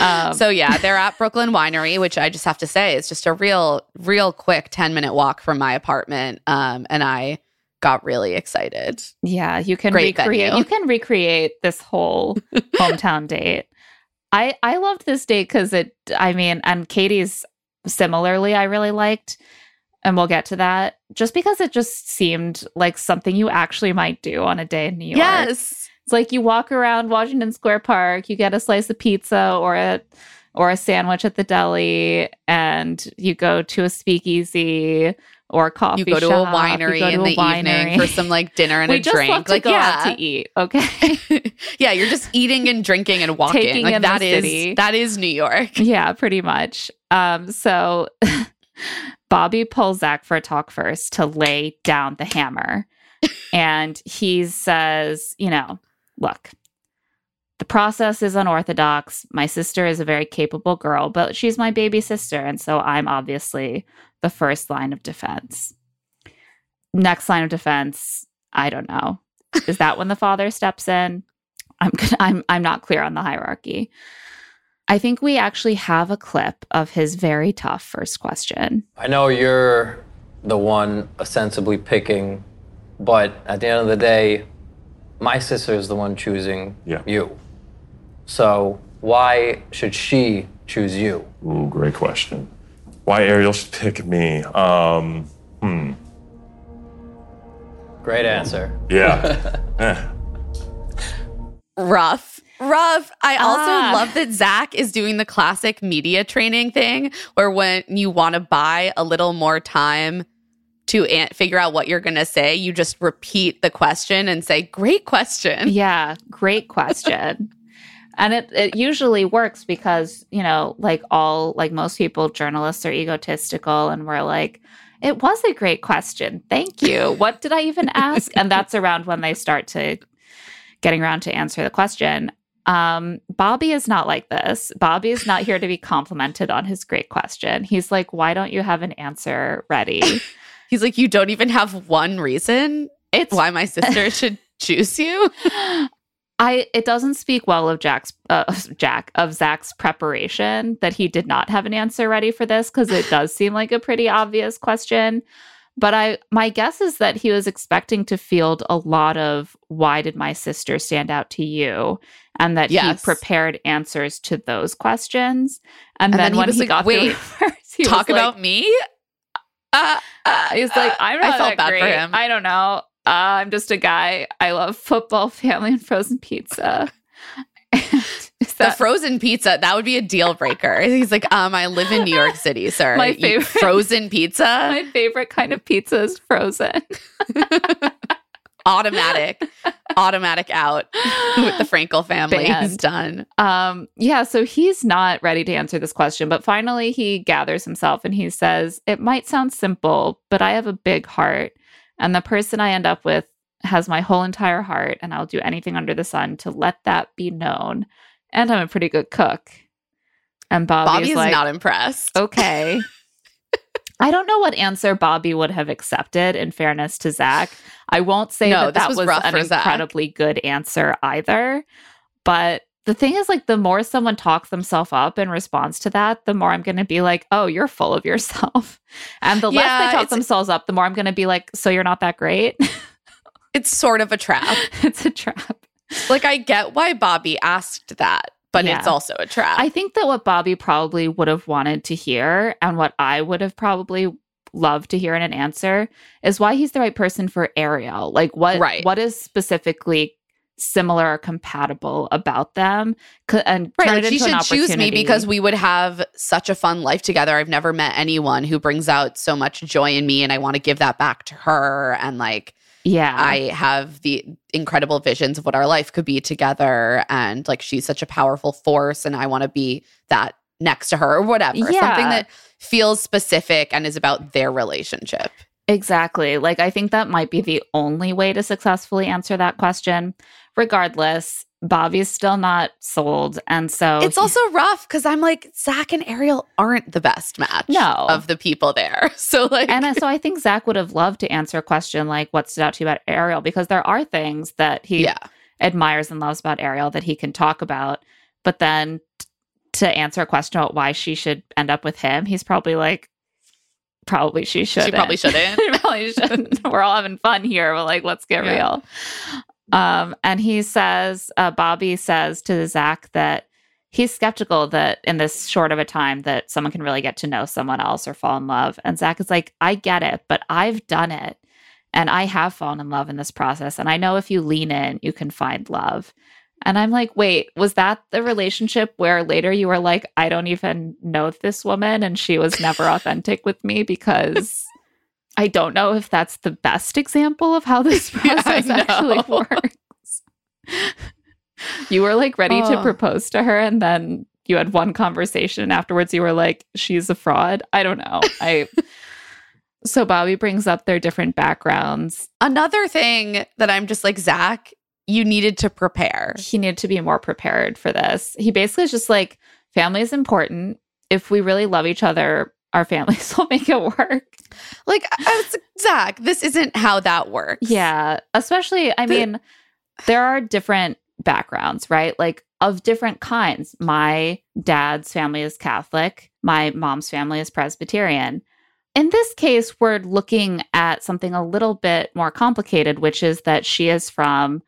Um, so yeah, they're at Brooklyn Winery, which I just have to say is just a real, real quick 10 minute walk from my apartment. Um, and I got really excited. Yeah, you can Great recreate. venue. You can recreate this whole hometown date. I I loved this date because it. I mean, and Katie's similarly. I really liked, and we'll get to that. Just because it just seemed like something you actually might do on a day in New York. Yes. it's like you walk around Washington Square Park, you get a slice of pizza or a or a sandwich at the deli, and you go to a speakeasy or coffee. You go to a shop, winery to in a the evening for some like dinner and we a just drink. love like, go yeah. out to eat. Okay. yeah, you're just eating and drinking and walking. Taking like in the that is city. that is New York. yeah, pretty much. Um, so Bobby pulls Zach for a talk first to lay down the hammer. and he says, you know, look, the process is unorthodox. My sister is a very capable girl, but she's my baby sister. And so I'm obviously the first line of defense. Next line of defense, I don't know. Is that when the father steps in? I'm gonna, I'm I'm not clear on the hierarchy. I think we actually have a clip of his very tough first question. I know you're the one ostensibly picking, but at the end of the day, my sister is the one choosing Yeah. you. So why should she choose you? Ooh, great question. Why Ariel should pick me? Um, hmm. Great answer. Yeah. Eh. rough rough i also Ah. love that zach is doing the classic media training thing where when you want to buy a little more time to an- figure out what you're going to say you just repeat the question and say great question Yeah, great question. And it, it usually works because, you know, like all, like most people, journalists are egotistical and we're like, it was a great question. Thank you. What did I even ask? and that's around when they start to getting around to answer the question. Um, Bobby is not like this. Bobby is not here to be complimented on his great question. He's like, why don't you have an answer ready? he's like you don't even have one reason It's why my sister should choose you I it doesn't speak well of Jack's uh, Jack of Zach's preparation that he did not have an answer ready for this because it does seem like a pretty obvious question. But I my guess is that he was expecting to field a lot of why did my sister stand out to you and that Yes. he prepared answers to those questions. And, And then, then he when was he like, got "Wait, the reverse, he talk was like, about me uh, uh, He's like, I'm not i felt bad great. for him I don't know. Uh, I'm just a guy. I love football, family, and frozen pizza. Is the frozen pizza that would be a deal breaker he's like um i live in new york city sir My favorite- frozen pizza my favorite kind of pizza is frozen. automatic, automatic out with the Frenkel family. He's done. Um, yeah, so he's not ready to answer this question, but finally he gathers himself and he says, It might sound simple, but I have a big heart, and the person I end up with has my whole entire heart, and I'll do anything under the sun to let that be known. And I'm a pretty good cook. And Bobby's Bobby is like, not impressed. okay. I don't know what answer Bobby would have accepted in fairness to Zach. I won't say No, that that was was, an incredibly good answer either. But the thing is, like, the more someone talks themselves up in response to that, the more I'm going to be like, oh, you're full of yourself. And the less Yeah, they talk themselves up, the more I'm going to be like, so you're not that great. It's sort of a trap. it's a trap. Like I get why Bobby asked that, but it's also a trap. I think that what Bobby probably would have wanted to hear and what I would have probably loved to hear in an answer is why he's the right person for Ariel. Like what Right. what is specifically similar or compatible about them C- and Right, like she should choose me because we would have such a fun life together. I've never met anyone who brings out so much joy in me, and I want to give that back to her. And like, yeah I have the incredible visions of what our life could be together, and like she's such a powerful force, and I want to be that next to her or whatever. yeah. Something that feels specific and is about their relationship. Exactly. Like, I think that might be the only way to successfully answer that question. Regardless, Bobby's still not sold. And so It's also rough because I'm like, Zach and Ariel aren't the best match No. of the people there. So, like, and uh, so I think Zach would have loved to answer a question like, what stood out to you about Ariel? Because there are things that he yeah. admires and loves about Ariel that he can talk about. But then t- to answer a question about why she should end up with him, he's probably like, probably she should. She probably shouldn't. probably shouldn't. We're all having fun here, but like, let's get Yeah. real. Um, and he says, uh, Bobby says to Zach that he's skeptical that in this short of a time that someone can really get to know someone else or fall in love. And Zach is like, I get it, but I've done it. And I have fallen in love in this process. And I know if you lean in, you can find love. And I'm like, wait, was that the relationship where later you were like, I don't even know this woman and she was never authentic with me because I don't know if that's the best example of how this Yeah, process actually works. you were like ready to Oh. propose to her and then you had one conversation and afterwards you were like, she's a fraud. I don't know. I so Bobby brings up their different backgrounds. Another thing that I'm just like, Zach, you needed to prepare. he needed to be more prepared for this. He basically is just like, family is important. If we really love each other, our families will make it work. Like, uh, uh, I was Zach, this isn't how that works. Yeah. Especially, I The- mean, there are different backgrounds, right? Like, of different kinds. My dad's family is Catholic, my mom's family is Presbyterian. In this case, we're looking at something a little bit more complicated, which is that she is from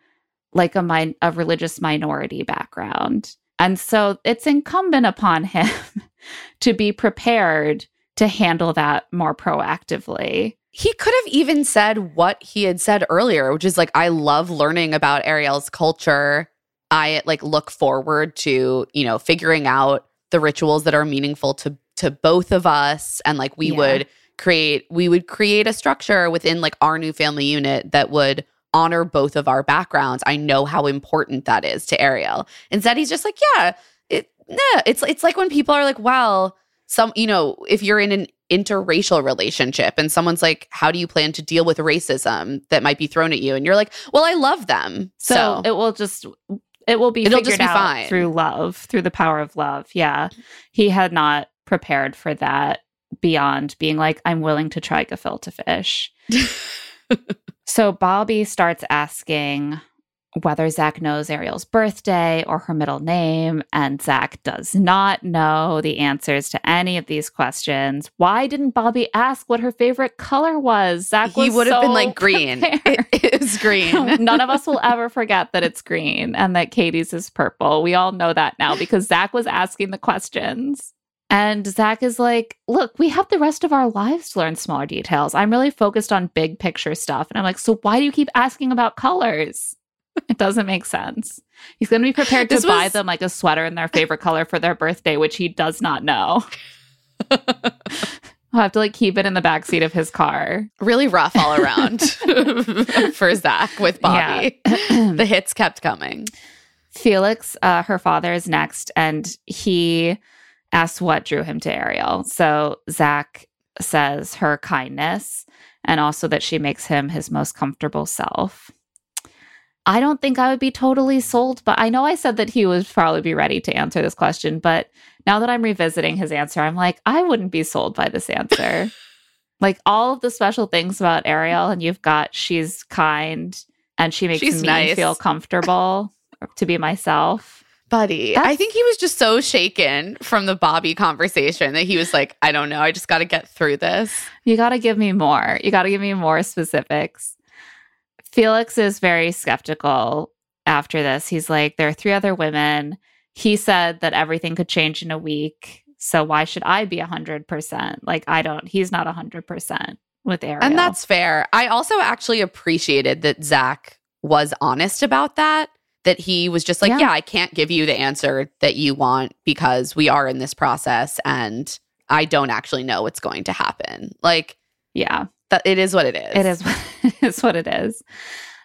like a min- a religious minority background. And so it's incumbent upon him to be prepared to handle that more proactively. He could have even said what he had said earlier, which is like, I love learning about Ariel's culture. I like look forward to, you know, figuring out the rituals that are meaningful to to both of us. And like we Yeah. would create we would create a structure within like our new family unit that would honor both of our backgrounds. I know how important that is to Ariel. Instead, he's just like, yeah, it yeah, it's it's like when people are like, well, some, you know, if you're in an interracial relationship and someone's like, how do you plan to deal with racism that might be thrown at you? And you're like, well, I love them. So, So, it will just it will be It'll just be out fine. through love, through the power of love. Yeah. He had not prepared for that beyond being like, I'm willing to try gefilte fish. so Bobby starts asking whether Zach knows Ariel's birthday or her middle name, and Zach does not know the answers to any of these questions. Why didn't Bobby ask what her favorite color was? Zach he would have been like green. It, it green. None of us will ever forget that it's green and that Katie's is purple. We all know that now because Zach was asking the questions. And Zach is like, look, we have the rest of our lives to learn smaller details. I'm really focused on big picture stuff. And I'm like, so why do you keep asking about colors? It doesn't make sense. He's going to be prepared to buy them like a sweater in their favorite color for their birthday, which he does not know. I'll have to like keep it in the backseat of his car. really rough all around for Zach with Bobby. the hits kept coming. Felix, uh, her father, is next, and he asks what drew him to Ariel. So Zach says her kindness and also that she makes him his most comfortable self. I don't think I would be totally sold, but I know I said that he would probably be ready to answer this question. But now that I'm revisiting his answer, I'm like, I wouldn't be sold by this answer. like all of the special things about Ariel, and you've got she's kind and she makes She's me nice. feel comfortable to be myself. Buddy, I think he was just so shaken from the Bobby conversation that he was like, I don't know, I just got to get through this. You got to give me more. You got to give me more specifics. Felix is very skeptical after this. He's like, there are three other women. He said that everything could change in a week. So why should I be 100%? Like, I don't, he's not 100% with Ariel. And that's fair. I also actually appreciated that Zach was honest about that. That he was just like, Yeah. yeah. I can't give you the answer that you want because we are in this process and I don't actually know what's going to happen. Like, yeah. that it is what it is. It is what, it's what it is.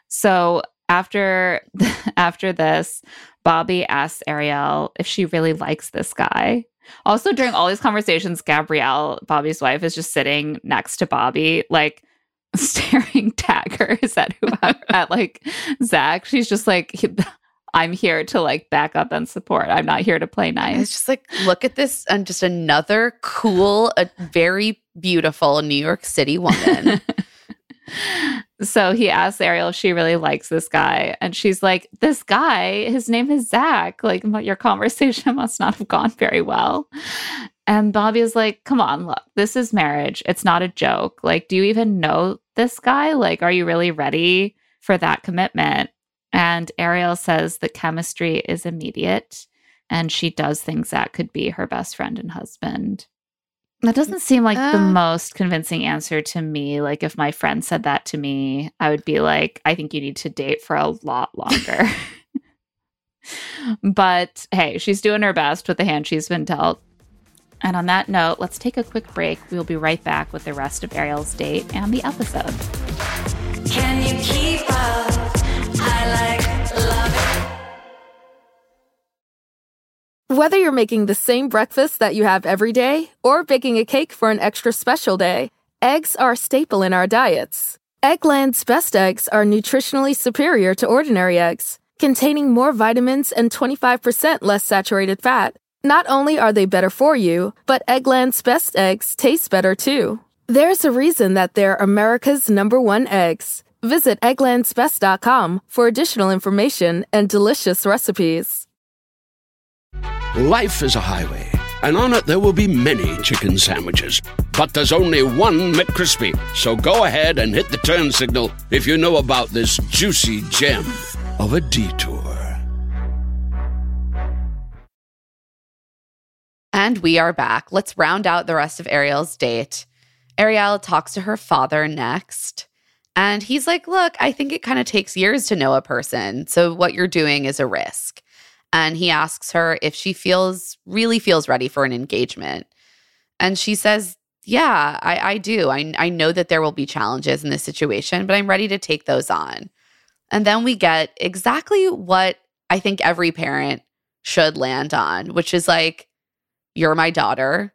So after after this, Bobby asks Ariel if she really likes this guy. Also, during all these conversations, Gabrielle, Bobby's wife, is just sitting next to Bobby, like staring daggers at whoever at like Zach. She's just like, I'm here to like back up and support. I'm not here to play nice. It's just like, look at this and just another cool, a very beautiful New York City woman. so he asks Ariel if she really likes this guy. And she's like, This guy, his name is Zach. Like, your conversation must not have gone very well. And Bobby is like, Come on, look, this is marriage. It's not a joke. Like, do you even know this guy? Like, are you really ready for that commitment? And Ariel says the chemistry is immediate and she does things that could be her best friend and husband. That doesn't seem like the Uh. most convincing answer to me. Like, if my friend said that to me, I would be like, I think you need to date for a lot longer. but hey, she's doing her best with the hand she's been dealt. And on that note, let's take a quick break. We'll be right back with the rest of Ariel's date and the episode. Can you keep up? I like love it. Whether you're making the same breakfast that you have every day or baking a cake for an extra special day, eggs are a staple in our diets. Eggland's best eggs are nutritionally superior to ordinary eggs, containing more vitamins and 25% less saturated fat. Not only are they better for you, but Eggland's best eggs taste better too. There's a reason that they're America's number one eggs. Visit egglandsbest.com for additional information and delicious recipes. Life is a highway, and on it there will be many chicken sandwiches. But there's only one McCrispy. So go ahead and hit the turn signal if you know about this juicy gem of a detour. And we are back. Let's round out the rest of Ariel's date. Ariel talks to her father next. And he's like, Look, I think it kind of takes years to know a person. So what you're doing is a risk. And he asks her if she feels, really feels ready for an engagement. And she says, Yeah, I, I do. I, I know that there will be challenges in this situation, but I'm ready to take those on. And then we get exactly what I think every parent should land on, which is like, You're my daughter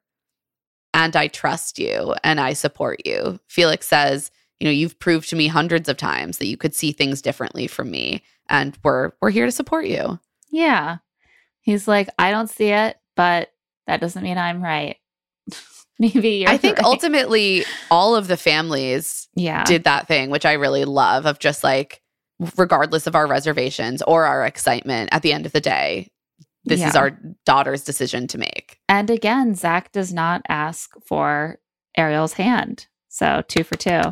and I trust you and I support you. Felix says, you know, you've proved to me hundreds of times that you could see things differently from me and we're we're here to support you. Yeah. He's like, I don't see it, but that doesn't mean I'm right. Maybe you're I think right. ultimately all of the families yeah. did that thing, which I really love of just like regardless of our reservations or our excitement at the end of the day, this is our daughter's decision to make. And again, Zach does not ask for Ariel's hand. So two for two.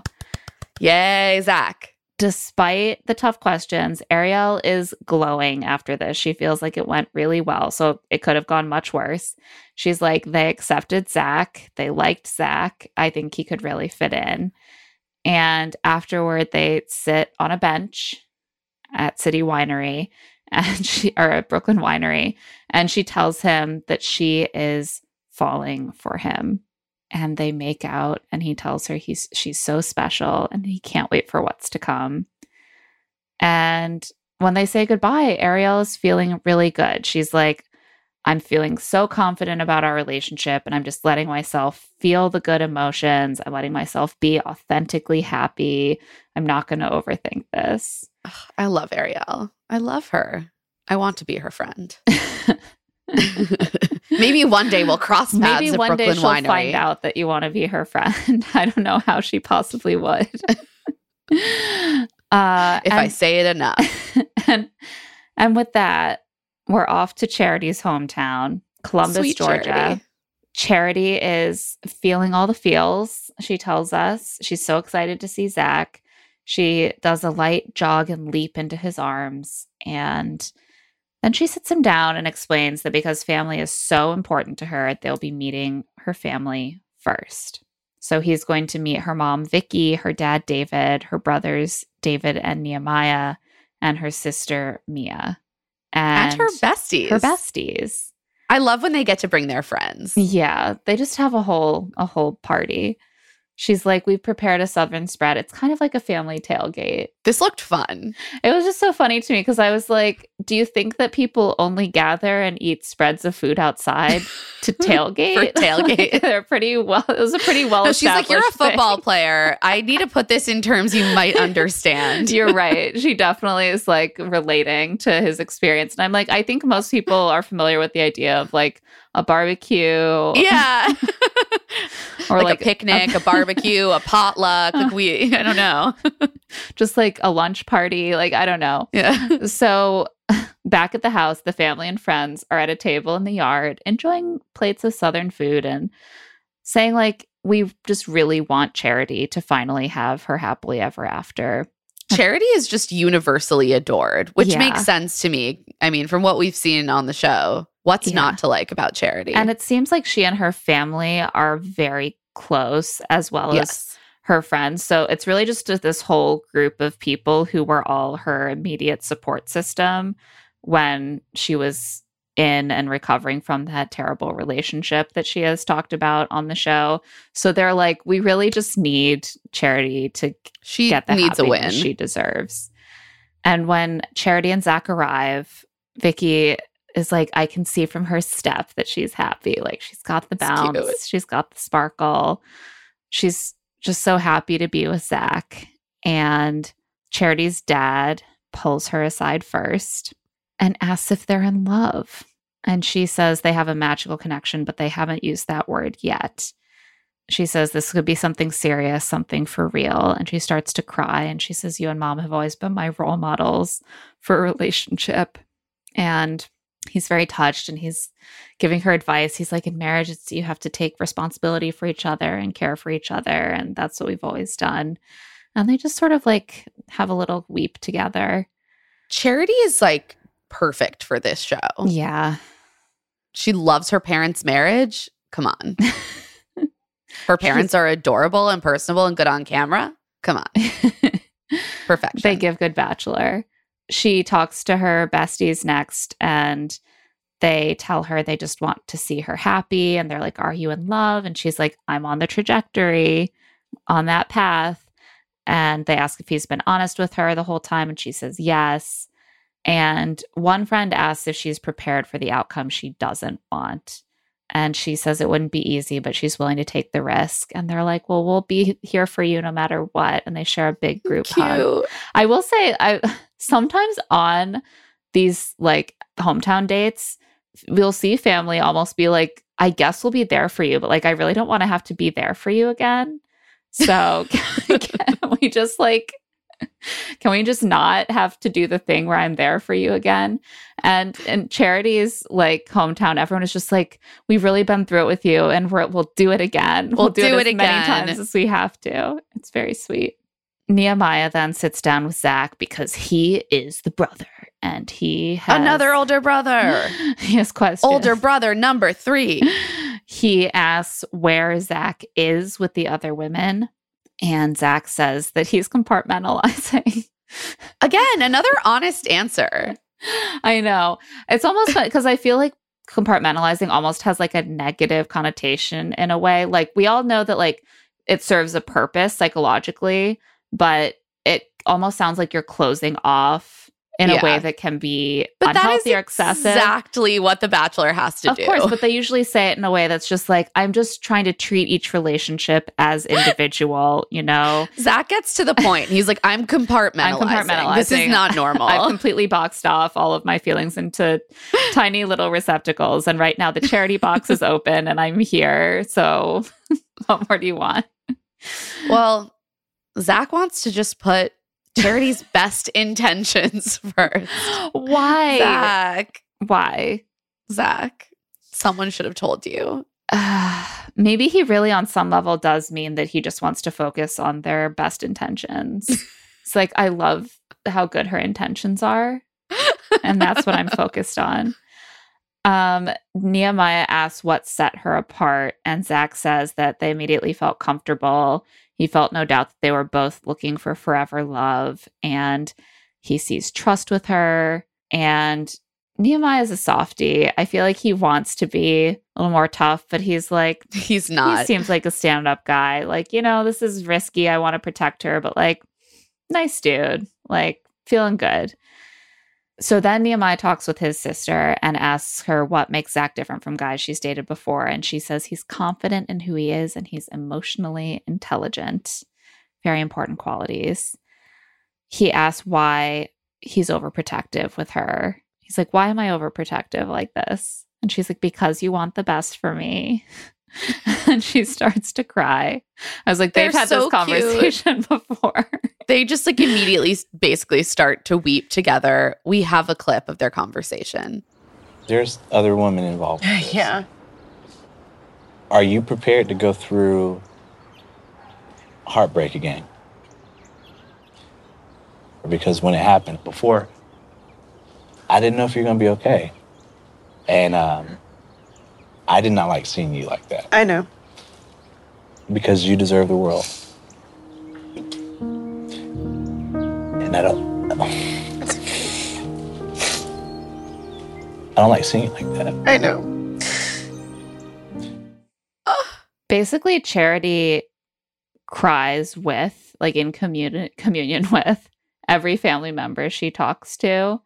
Yay, Zach. Despite the tough questions, Ariel is glowing after this. She feels like it went really well. So it could have gone much worse. She's like, they accepted Zach. They liked Zach. I think he could really fit in. And afterward, they sit on a bench at City Winery and she or at Brooklyn Winery. And she tells him that she is falling for him. And they make out and he tells her he's she's so special and he can't wait for what's to come. And when they say goodbye, Ariel is feeling really good. She's like, I'm feeling so confident about our relationship and I'm just letting myself feel the good emotions. I'm letting myself be authentically happy. I'm not going to overthink this. I love Ariel. I love her. I want to be her friend. Maybe one day we'll cross paths Maybe one Brooklyn day she'll Winery. find out that you want to be her friend. I don't know how she possibly would. uh, if I say it enough. and and with that, we're off to Charity's hometown, Columbus, Sweet Georgia. Charity. Charity is feeling all the feels. She tells us she's so excited to see Zach. She does a light jog and leap into his arms. And then she sits him down and explains that because family is so important to her, they'll be meeting her family first. So he's going to meet her mom, Vicky, her dad, David, her brothers, David and Nehemiah, and her sister, Mia. And, And, her besties. Her besties. I love when they get to bring their friends. Yeah, they just have a whole a whole party. She's like, we've prepared a southern spread. It's kind of like a family tailgate. This looked fun. It was just so funny to me because I was like, do you think that people only gather and eat spreads of food outside to tailgate? For tailgate. Like, they're pretty well. It was a pretty well. No, she's like, you're a established thing." football player. I need to put this in terms you might understand. You're right. She definitely is like relating to his experience. And I'm like, I think most people are familiar with the idea of like a barbecue. yeah. Or like, like a picnic, a barbecue, a potluck. Like we, I don't know. just like a lunch party. Like, I don't know. Yeah. So back at the house, the family and friends are at a table in the yard enjoying plates of Southern food and saying, like, we just really want Charity to finally have her happily ever after. Charity is just universally adored, which Yeah. makes sense to me. I mean, from what we've seen on the show, what's Yeah. not to like about Charity? And it seems like she and her family are very close as well as yes. Her friends. So it's really just this whole group of people who were all her immediate support system when she was in and recovering from that terrible relationship that she has talked about on the show. So they're like, we really just need Charity to She get the needs a win. she deserves. And when Charity and Zach arrive, Vicky is like, I can see from her step that she's happy. Like she's got the bounce, she's got the sparkle. She's just so happy to be with Zach. And Charity's dad pulls her aside first and asks if they're in love. And she says they have a magical connection, but they haven't used that word yet. She says this could be something serious, something for real. And she starts to cry. And she says, You and mom have always been my role models for a relationship. And he's very touched and he's giving her advice. He's like, In marriage, it's you have to take responsibility for each other and care for each other. And that's what we've always done. And they just sort of like have a little weep together. Charity is like perfect for this show. Yeah. She loves her parents' marriage. Come on. her parents are adorable and personable and good on camera. Come on. Perfection. They give good bachelor. She talks to her besties next and they tell her they just want to see her happy and they're like, Are you in love? And she's like, I'm on the trajectory, on that path. And they ask if he's been honest with her the whole time. And she says, Yes. And one friend asks if she's prepared for the outcome she doesn't want. And she says it wouldn't be easy, but she's willing to take the risk. And they're like, Well, we'll be here for you no matter what. And they share a big group hug. I will say, I sometimes on these like hometown dates, we'll see family almost be like, I guess we'll be there for you, but like, I really don't want to have to be there for you again. So can we just like, can we just not have to do the thing where I'm there for you again? And and charities like hometown, everyone is just like, we've really been through it with you and we're, we'll do it again. We'll do as it many again. times as we have to. It's very sweet. Nehemiah then sits down with Zach because he is the brother and he has Another older brother. he has questions. older brother number three. He asks where Zach is with the other women, and Zach says that he's compartmentalizing. Again, another honest answer. I know. It's almost because I feel like compartmentalizing almost has like a negative connotation in a way. Like we all know that like it serves a purpose psychologically, but it almost sounds like you're closing off in Yeah. a way that can be But that is unhealthy or excessive. exactly what the bachelor has to of do. course, but they usually say it in a way that's just like, I'm just trying to treat each relationship as individual, you know? Zach gets to the point. He's like, I'm compartmentalizing. I'm compartmentalizing. This is not normal. I've completely boxed off all of my feelings into tiny little receptacles. And right now the charity box is open and I'm here. So what more do you want? well, Zach wants to just put charity's best intentions first. Why? Zach. Why? Zach. Someone should have told you. maybe he really, on some level, does mean that he just wants to focus on their best intentions. it's like, I love how good her intentions are. And that's what I'm focused on. Um, Nehemiah asks what set her apart, and Zach says that they immediately felt comfortable. He felt no doubt that they were both looking for forever love, and he sees trust with her. And Nehemiah is a softie. I feel like he wants to be a little more tough, but he's like, He's not. he seems like a stand up guy. Like, you know, this is risky. I want to protect her, but like, nice dude. Like, feeling good. So then Nehemiah talks with his sister and asks her what makes Zach different from guys she's dated before. And she says he's confident in who he is and he's emotionally intelligent. Very important qualities. He asks why he's overprotective with her. He's like, Why am I overprotective like this? And she's like, Because you want the best for me. and she starts to cry. I was like, They've They're had so this conversation before. They just like immediately basically start to weep together. We have a clip of their conversation. There's other women involved. in. Yeah. Are you prepared to go through heartbreak again? Because when it happened before, I didn't know if you're gonna be okay, and um, I did not like seeing you like that I know. because you deserve the world, and I don't. I don't like seeing it like that. I know. Basically, Charity cries with, like in communion communion with every family member she talks to.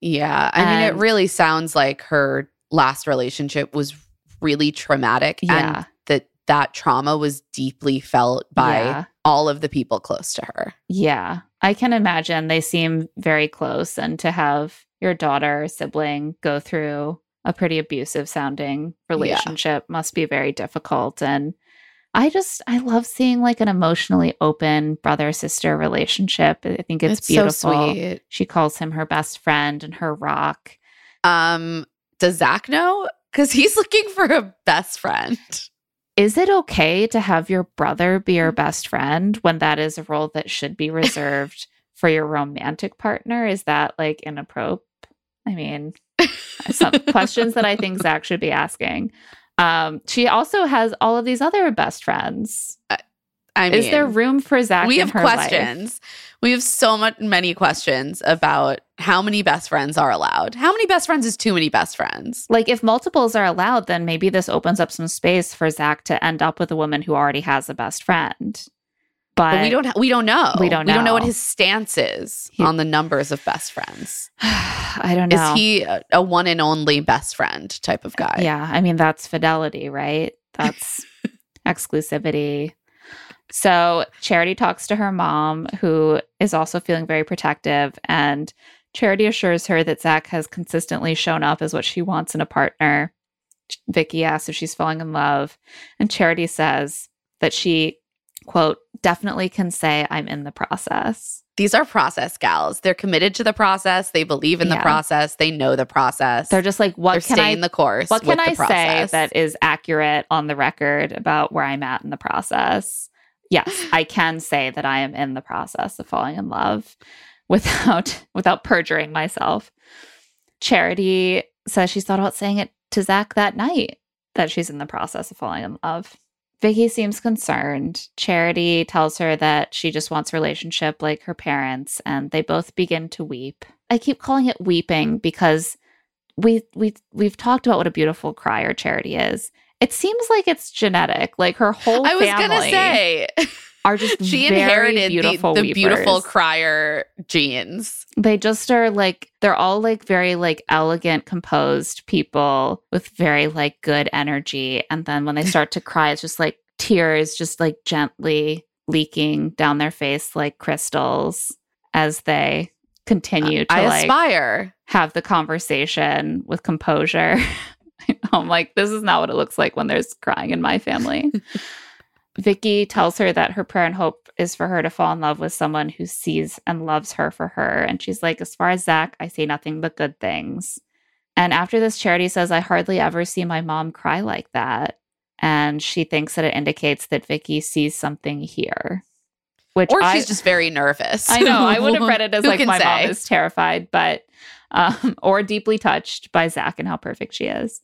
Yeah. I mean, it really sounds like her last relationship was really traumatic. Yeah. And that that trauma was deeply felt by Yeah. all of the people close to her. Yeah, I can imagine they seem very close, and to have your daughter or sibling go through a pretty abusive sounding relationship must be very difficult. And I just, I love seeing like an emotionally open brother sister relationship. I think it's, It's so beautiful. sweet. She calls him her best friend and her rock. Um, does Zach know? Because he's looking for a best friend. Is it okay to have your brother be your best friend when that is a role that should be reserved for your romantic partner? Is that like inappropriate? I mean, some questions that I think Zach should be asking. Um, she also has all of these other best friends. I Is there room for Zach? we have her life? questions. We have so much many questions about how many best friends are allowed. How many best friends is too many best friends? Like, if multiples are allowed, then maybe this opens up some space for Zach to end up with a woman who already has a best friend. But, But we don't. We don't know. We don't We don't know what his stance is He- on the numbers of best friends. I don't know. Is he a, a one and only best friend type of uh, guy? Yeah, I mean that's fidelity, right? That's exclusivity. So Charity talks to her mom, who is also feeling very protective, and Charity assures her that Zach has consistently shown up as what she wants in a partner. Vicky asks if she's falling in love, and Charity says that she, quote, definitely can say I'm in the process. These are process gals. They're committed to the process. They believe in the Yeah. process. They know the process. They're just like, what They're can staying I the course. What can the I say that is accurate on the record about where I'm at in the process? Yes, I can say that I am in the process of falling in love without without perjuring myself. Charity says she's thought about saying it to Zach that night that she's in the process of falling in love. Vicky seems concerned. Charity tells her that she just wants relationship like her parents, and they both begin to weep. I keep calling it weeping because we we we've talked about what a beautiful crier Charity is. It seems like it's genetic. Like her whole I was gonna say are just she inherited the, beautiful the beautiful crier genes. they just are like they're all like very like elegant composed people with very like good energy and then when they start to cry it's just like tears just like gently leaking down their face like crystals as they continue to I like aspire. have the conversation with composure i'm like this is not what it looks like when there's crying in my family Vicky tells her that her prayer and hope is for her to fall in love with someone who sees and loves her for her. And she's like, as far as Zach, I see nothing but good things. And after this, Charity says, I hardly ever see my mom cry like that. And she thinks that it indicates that Vicky sees something here. Which Or I, she's just very nervous. I know. I would have read it as like my mom is terrified, but um, or deeply touched by Zach and how perfect she is.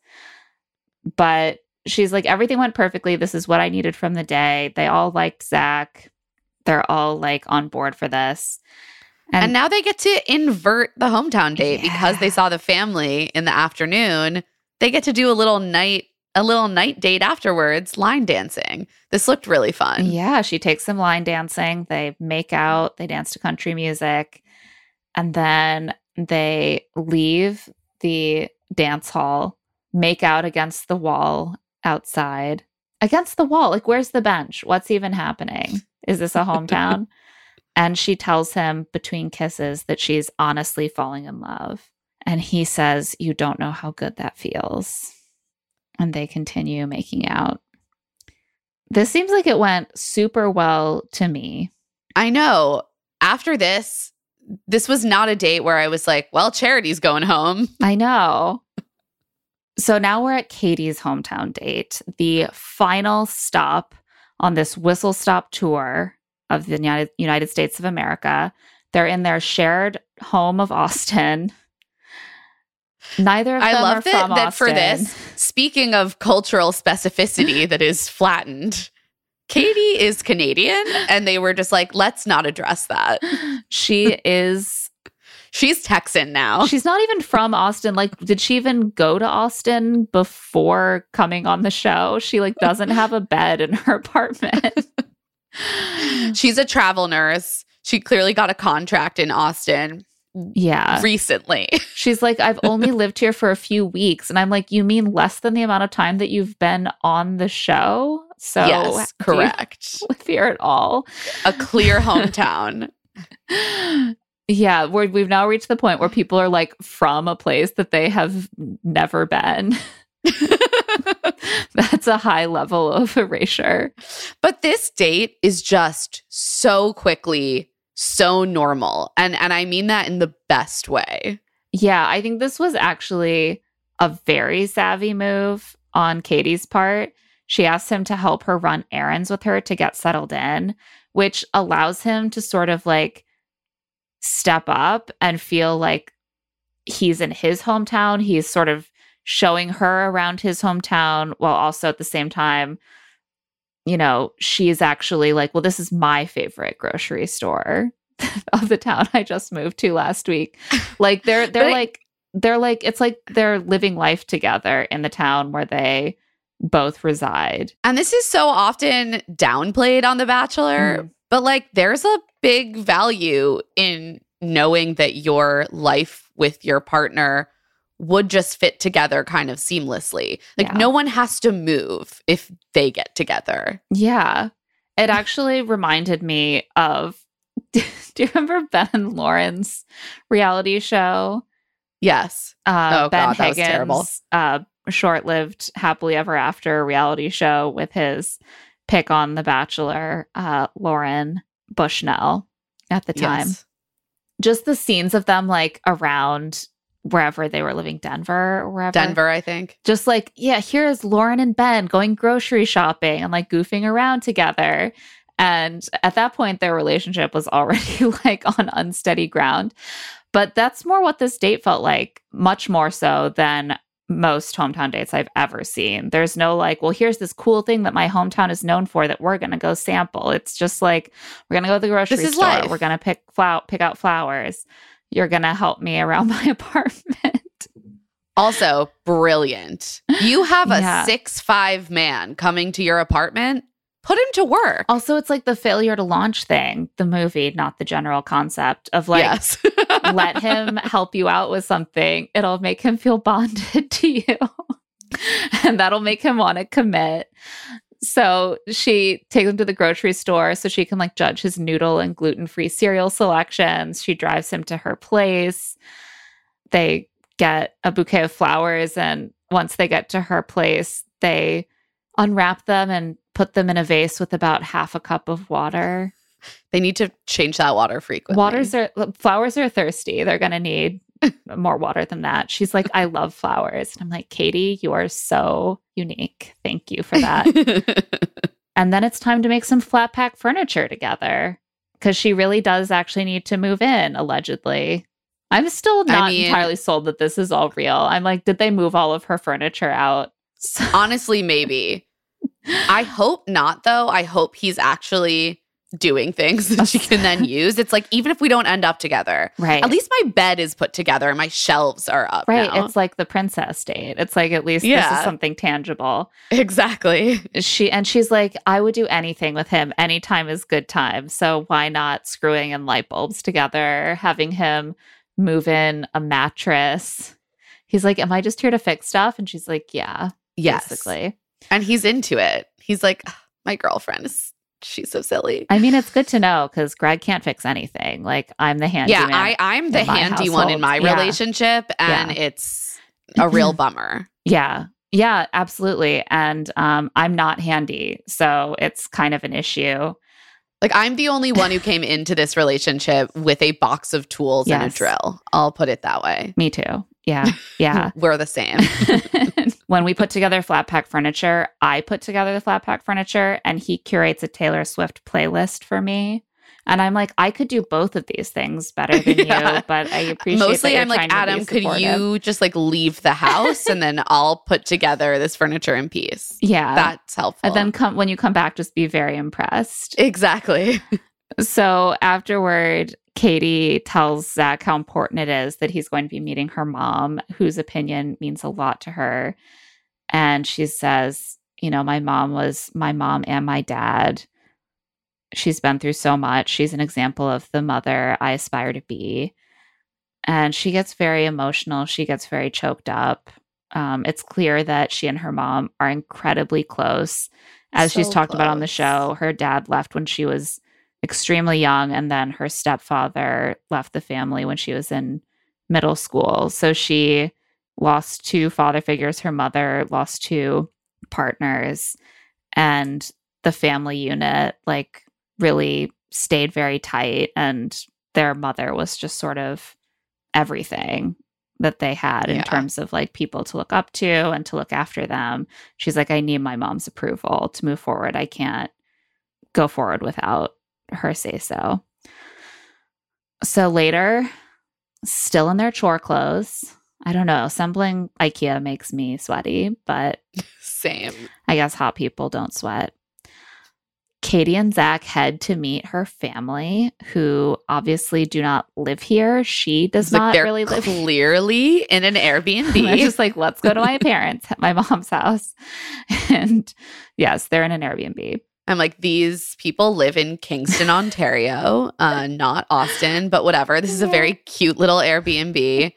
But she's like, everything went perfectly. This is what I needed from the day. They all liked Zach. They're all like on board for this. And, now they get to invert the hometown date because they saw the family in the afternoon. They get to do a little night a little night date afterwards, line dancing. This looked really fun. Yeah, she takes them line dancing. They make out, they dance to country music, and then they leave the dance hall, make out against the wall outside. Against the wall. Like, where's the bench? What's even happening? Is this a hometown? and she tells him between kisses that she's honestly falling in love. And he says, You don't know how good that feels. And they continue making out. This seems like it went super well to me. I know. After this, this was not a date where I was like, well, Charity's going home. I know. So now we're at Katie's hometown date, the final stop on this whistle stop tour of the United, States of America. They're in their shared home of Austin. Neither of I them are love that, from that for this, speaking of cultural specificity that is flattened, Katie is Canadian, and they were just like, let's not address that. She is She's Texan now. She's not even from Austin. Like, did she even go to Austin before coming on the show? She like doesn't have a bed in her apartment. She's a travel nurse. She clearly got a contract in Austin yeah. recently. She's like, I've only lived here for a few weeks. And I'm like, you mean less than the amount of time that you've been on the show? So yes, correct. live here at all? A clear hometown. Yeah, we're, we've now reached the point where people are like from a place that they have never been. That's a high level of erasure. But this date is just so quickly so normal. And and I mean that in the best way. Yeah, I think this was actually a very savvy move on Katie's part. She asks him to help her run errands with her to get settled in, which allows him to sort of like step up and feel like he's in his hometown. He's sort of showing her around his hometown while also at the same time, you know, she's actually like, well, this is my favorite grocery store of the town I just moved to last week. Like they're they're like they're like it's like they're living life together in the town where they both reside. And this is so often downplayed on The Bachelor, Mm. but like there's a big value in knowing that your life with your partner would just fit together kind of seamlessly. Like Yeah. no one has to move if they get together. Yeah. It actually reminded me of do you remember Ben and Lauren's reality show? Yes. Uh, Oh, ben God, that was terrible. Higgins, uh, short-lived happily ever after reality show with his pick on the Bachelor, uh, Lauren Bushnell at the time. Yes. Just the scenes of them like around wherever they were living, Denver or wherever. Denver, I think. Just like, yeah, here's Lauren and Ben going grocery shopping and like goofing around together. And at that point, their relationship was already like on unsteady ground. But that's more what this date felt like, much more so than most hometown dates I've ever seen. There's no like, well, here's this cool thing that my hometown is known for that we're gonna go sample. It's just like we're gonna go to the grocery is store. life. We're gonna pick flower, pick out flowers. You're gonna help me around my apartment. Also, brilliant. You have a Yeah. six five man coming to your apartment. Put him to work. Also, it's like the failure to launch thing, the movie, not the general concept of like yes. let him help you out with something. It'll make him feel bonded to you. and that'll make him want to commit. So she takes him to the grocery store so she can like judge his noodle and gluten free cereal selections. She drives him to her place. They get a bouquet of flowers. And once they get to her place, they unwrap them and put them in a vase with about half a cup of water. They need to change that water frequently. Waters are flowers are thirsty. They're gonna need more water than that. She's like, I love flowers. And I'm like, Katie, you are so unique. Thank you for that. and then it's time to make some flat pack furniture together. Cause she really does actually need to move in, allegedly. I'm still I not mean- entirely sold that this is all real. I'm like, did they move all of her furniture out? Honestly, maybe. I hope not, though. I hope he's actually doing things that she can then use. It's like, even if we don't end up together, Right. at least my bed is put together and my shelves are up. Right. now. It's like the princess date. It's like at least this is something tangible. exactly. she and she's like i would do anything with him anytime is good time so why not screwing in light bulbs together having him move in a mattress he's like am i just here to fix stuff and she's like yeah Yes. basically And he's into it. He's like, my girlfriend is, she's so silly. i mean it's good to know because greg can't fix anything like i'm the handy yeah, I, I'm the handy one in my Yeah. relationship, and Yeah. it's a real bummer. Yeah. Yeah, absolutely. And um, I'm not handy. So it's kind of an issue. Like, I'm the only one who came into this relationship with a box of tools and a drill. I'll put it that way. Me too. Yeah. Yeah. We're the same. when we put together flat pack furniture, I put together the flat pack furniture and he curates a Taylor Swift playlist for me. And I'm like, I could do both of these things better than Yeah. you, but I appreciate Mostly, I'm like, Adam, could you just like leave the house and then I'll put together this furniture in peace? Yeah. That's helpful. and then come when you come back, just be very impressed. exactly. So afterward, Katie tells Zach how important it is that he's going to be meeting her mom, whose opinion means a lot to her. And she says, You know, my mom was my mom and my dad. She's been through so much. She's an example of the mother I aspire to be. And she gets very emotional. She gets very choked up. Um, it's clear that she and her mom are incredibly close. As she's So talked about on the show, her dad left when she was extremely young, and then her stepfather left the family when she was in middle school. So she lost two father figures. Her mother lost two partners, and the family unit, like, really stayed very tight. And their mother was just sort of everything that they had in Yeah. terms of like people to look up to and to look after them. She's like, I need my mom's approval to move forward. I can't go forward without her say so. So later, still in their chore clothes. I don't know. Assembling IKEA makes me sweaty, but Same. I guess hot people don't sweat. Katie and Zach head to meet her family, who obviously do not live here. She does like not really live here. clearly in an Airbnb. just like, let's go to my parents, my mom's house. And yes, they're in an Airbnb. I'm like, these people live in Kingston, Ontario, uh, not Austin, but whatever. This is a very cute little Airbnb.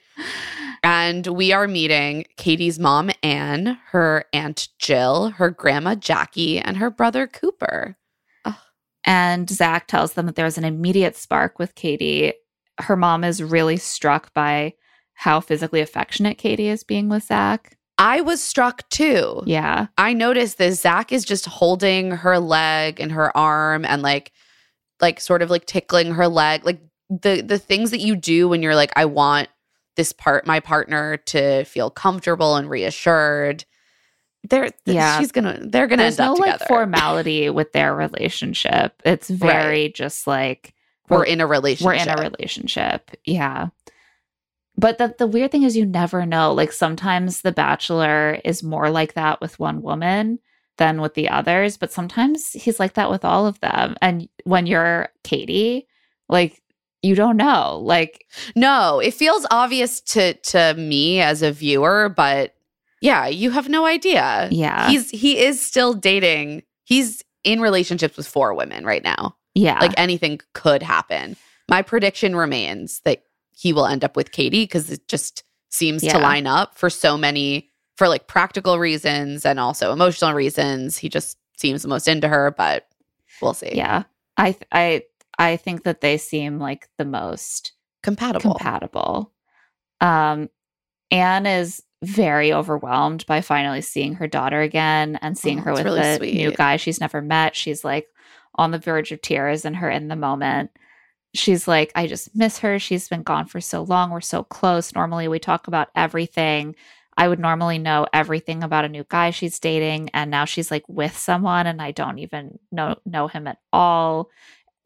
And we are meeting Katie's mom, Anne, her aunt Jill, her grandma Jackie, and her brother Cooper. And Zach tells them that there's an immediate spark with Katie. Her mom is really struck by how physically affectionate Katie is being with Zach. I was struck too. Yeah. I noticed this. Zach is just holding her leg and her arm and like, like sort of like tickling her leg. Like the the things that you do when you're like, I want this part, my partner to feel comfortable and reassured. They're Yeah. she's gonna they're gonna There's end no up like formality with their relationship. It's very just like We're in a relationship. We're in a relationship. Yeah. But the, the weird thing is, you never know. Like sometimes The Bachelor is more like that with one woman than with the others, but sometimes he's like that with all of them. And when you're Katie, like you don't know. Like No, it feels obvious to to me as a viewer, but yeah, you have no idea. Yeah. He's he is still dating. He's in relationships with four women right now. Yeah. Like anything could happen. My prediction remains that he will end up with Katie because it just seems Yeah. to line up for so many for like practical reasons and also emotional reasons. He just seems the most into her, but we'll see. yeah. I th- I I think that they seem like the most Compatible. compatible. Um, Anne is very overwhelmed by finally seeing her daughter again and seeing Oh, her with really a sweet. new guy she's never met. She's like on the verge of tears and her in the moment. She's like, I just miss her. She's been gone for so long. We're so close. Normally, we talk about everything. I would normally know everything about a new guy she's dating, and now she's like with someone, and I don't even know know him at all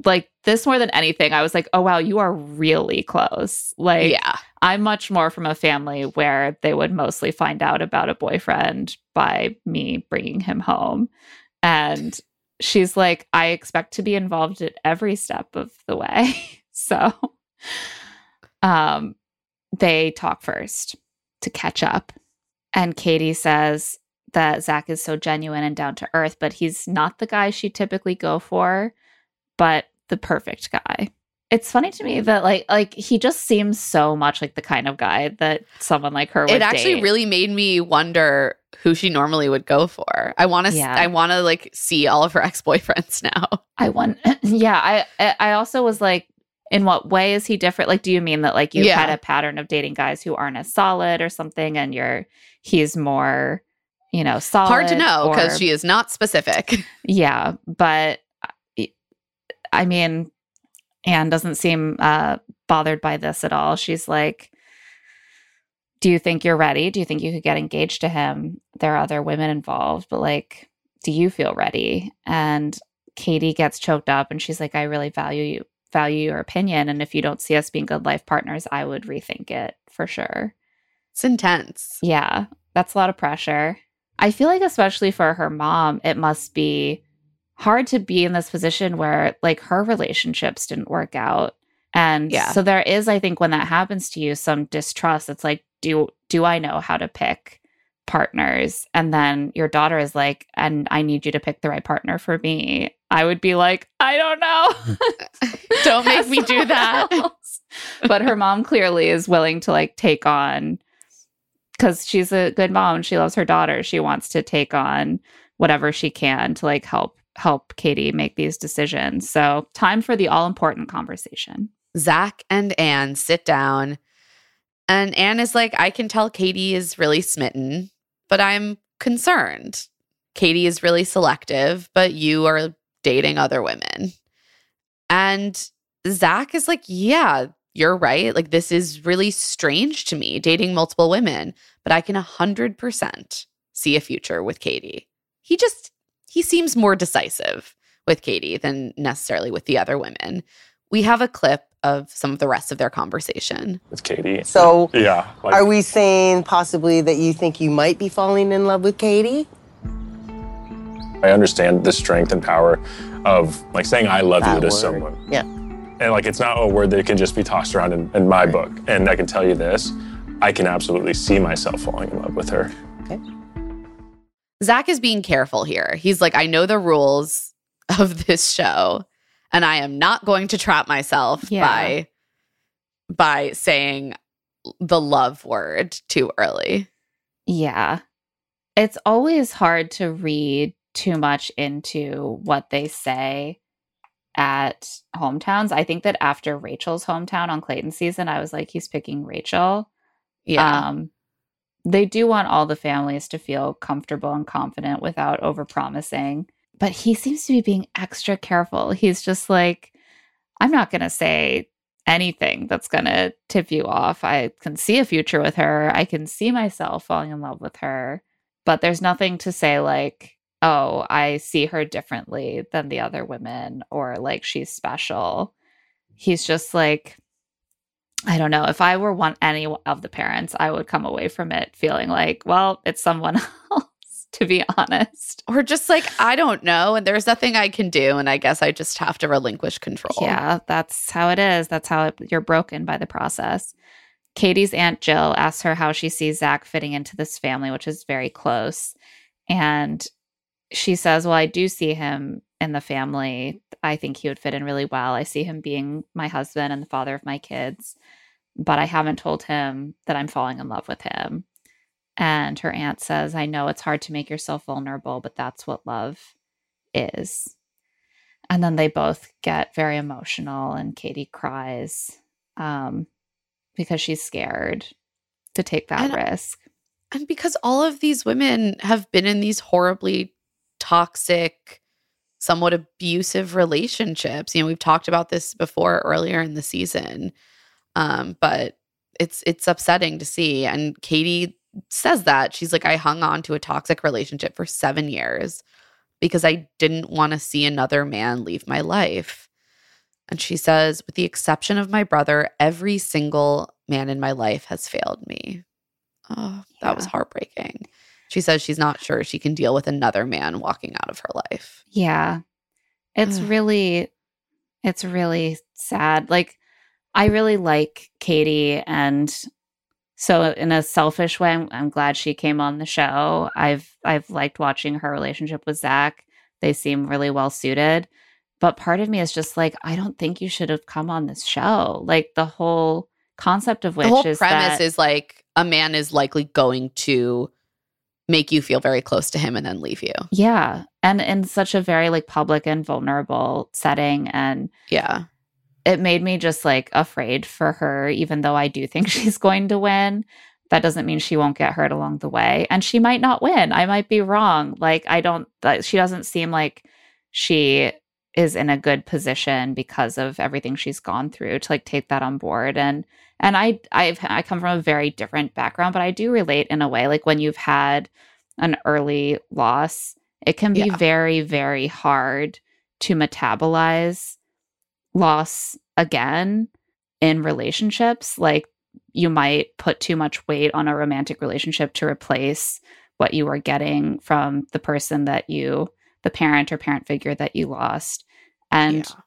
like this more than anything, I was like, oh wow, you are really close. Like, yeah. I'm much more from a family where they would mostly find out about a boyfriend by me bringing him home. And she's like, I expect to be involved at every step of the way. so, um, they talk first to catch up. And Katie says that Zach is so genuine and down to earth, but he's not the guy she typically go for but the perfect guy. It's funny to me that like like he just seems so much like the kind of guy that someone like her would It actually date. really made me wonder who she normally would go for. I want to Yeah. I want to like see all of her ex-boyfriends now. I want yeah, I I also was like in what way is he different? Like do you mean that like you Yeah. had a pattern of dating guys who aren't as solid or something and you're he's more you know solid Hard to know because she is not specific. Yeah, but I mean, Anne doesn't seem uh, bothered by this at all. She's like, Do you think you're ready? Do you think you could get engaged to him? There are other women involved, but like, do you feel ready? And Katie gets choked up and she's like, I really value you, value your opinion. And if you don't see us being good life partners, I would rethink it for sure. It's intense. Yeah, that's a lot of pressure. I feel like, especially for her mom, it must be hard to be in this position where like her relationships didn't work out. And Yeah. so there is, I think, when that happens to you, some distrust. It's like, do do I know how to pick partners? And then your daughter is like, and I need you to pick the right partner for me. I would be like, I don't know. Don't make me do that. but her mom clearly is willing to like take on because she's a good mom. She loves her daughter. She wants to take on whatever she can to like help help Katie make these decisions. So time for the all important conversation. Zach and Anne sit down, and Anne is like, I can tell Katie is really smitten, but I'm concerned. Katie is really selective, but you are dating other women. And Zach is like, Yeah, you're right. Like, this is really strange to me, dating multiple women, but I can 100% see a future with Katie. He just, he seems more decisive with Katie than necessarily with the other women we have a clip of some of the rest of their conversation. with Katie. So, yeah, like, are we saying possibly that you think you might be falling in love with Katie? I understand the strength and power of like saying I love you to word. someone. Yeah. And like it's not a word that can just be tossed around in, in my book. And I can tell you this, I can absolutely see myself falling in love with her. Zach is being careful here. He's like, I know the rules of this show, and I am not going to trap myself Yeah. by by saying the love word too early. Yeah. It's always hard to read too much into what they say at hometowns. I think that after Rachel's hometown on Clayton season, I was like, he's picking Rachel. Yeah. Um, they do want all the families to feel comfortable and confident without overpromising. But he seems to be being extra careful. He's just like, I'm not going to say anything that's going to tip you off. I can see a future with her. I can see myself falling in love with her. But there's nothing to say, like, oh, I see her differently than the other women, or like she's special. He's just like, I don't know. If I were one any of the parents, I would come away from it feeling like, well, it's someone else, to be honest. Or just like, I don't know, and there's nothing I can do, and I guess I just have to relinquish control. Yeah, that's how it is. That's how it, you're broken by the process. Katie's Aunt Jill asks her how she sees Zach fitting into this family, which is very close. And she says, Well, I do see him in the family. I think he would fit in really well. I see him being my husband and the father of my kids, but I haven't told him that I'm falling in love with him. And her aunt says, I know it's hard to make yourself vulnerable, but that's what love is. And then they both get very emotional, and Katie cries um, because she's scared to take that And- risk. And because all of these women have been in these horribly toxic, somewhat abusive relationships. You know, we've talked about this before earlier in the season. Um, but it's it's upsetting to see. And Katie says that. She's like, I hung on to a toxic relationship for seven years because I didn't want to see another man leave my life. And she says, with the exception of my brother, every single man in my life has failed me. Oh, that was heartbreaking. She says she's not sure she can deal with another man walking out of her life. Yeah. It's really it's really sad. Like I really like Katie and so in a selfish way I'm, I'm glad she came on the show. I've I've liked watching her relationship with Zach. They seem really well suited. But part of me is just like I don't think you should have come on this show. Like the whole concept of which the whole is premise that, is like a man is likely going to make you feel very close to him and then leave you. Yeah. And in such a very like public and vulnerable setting. And Yeah. it made me just like afraid for her, even though I do think she's going to win. That doesn't mean she won't get hurt along the way. And she might not win. I might be wrong. Like, I don't, that she doesn't seem like she is in a good position because of everything she's gone through to like take that on board. And, and I, I've, I come from a very different background, but I do relate in a way. Like when you've had an early loss, it can be Yeah. very, very hard to metabolize loss again in relationships. Like you might put too much weight on a romantic relationship to replace what you were getting from the person that you, the parent or parent figure that you lost. And Yeah.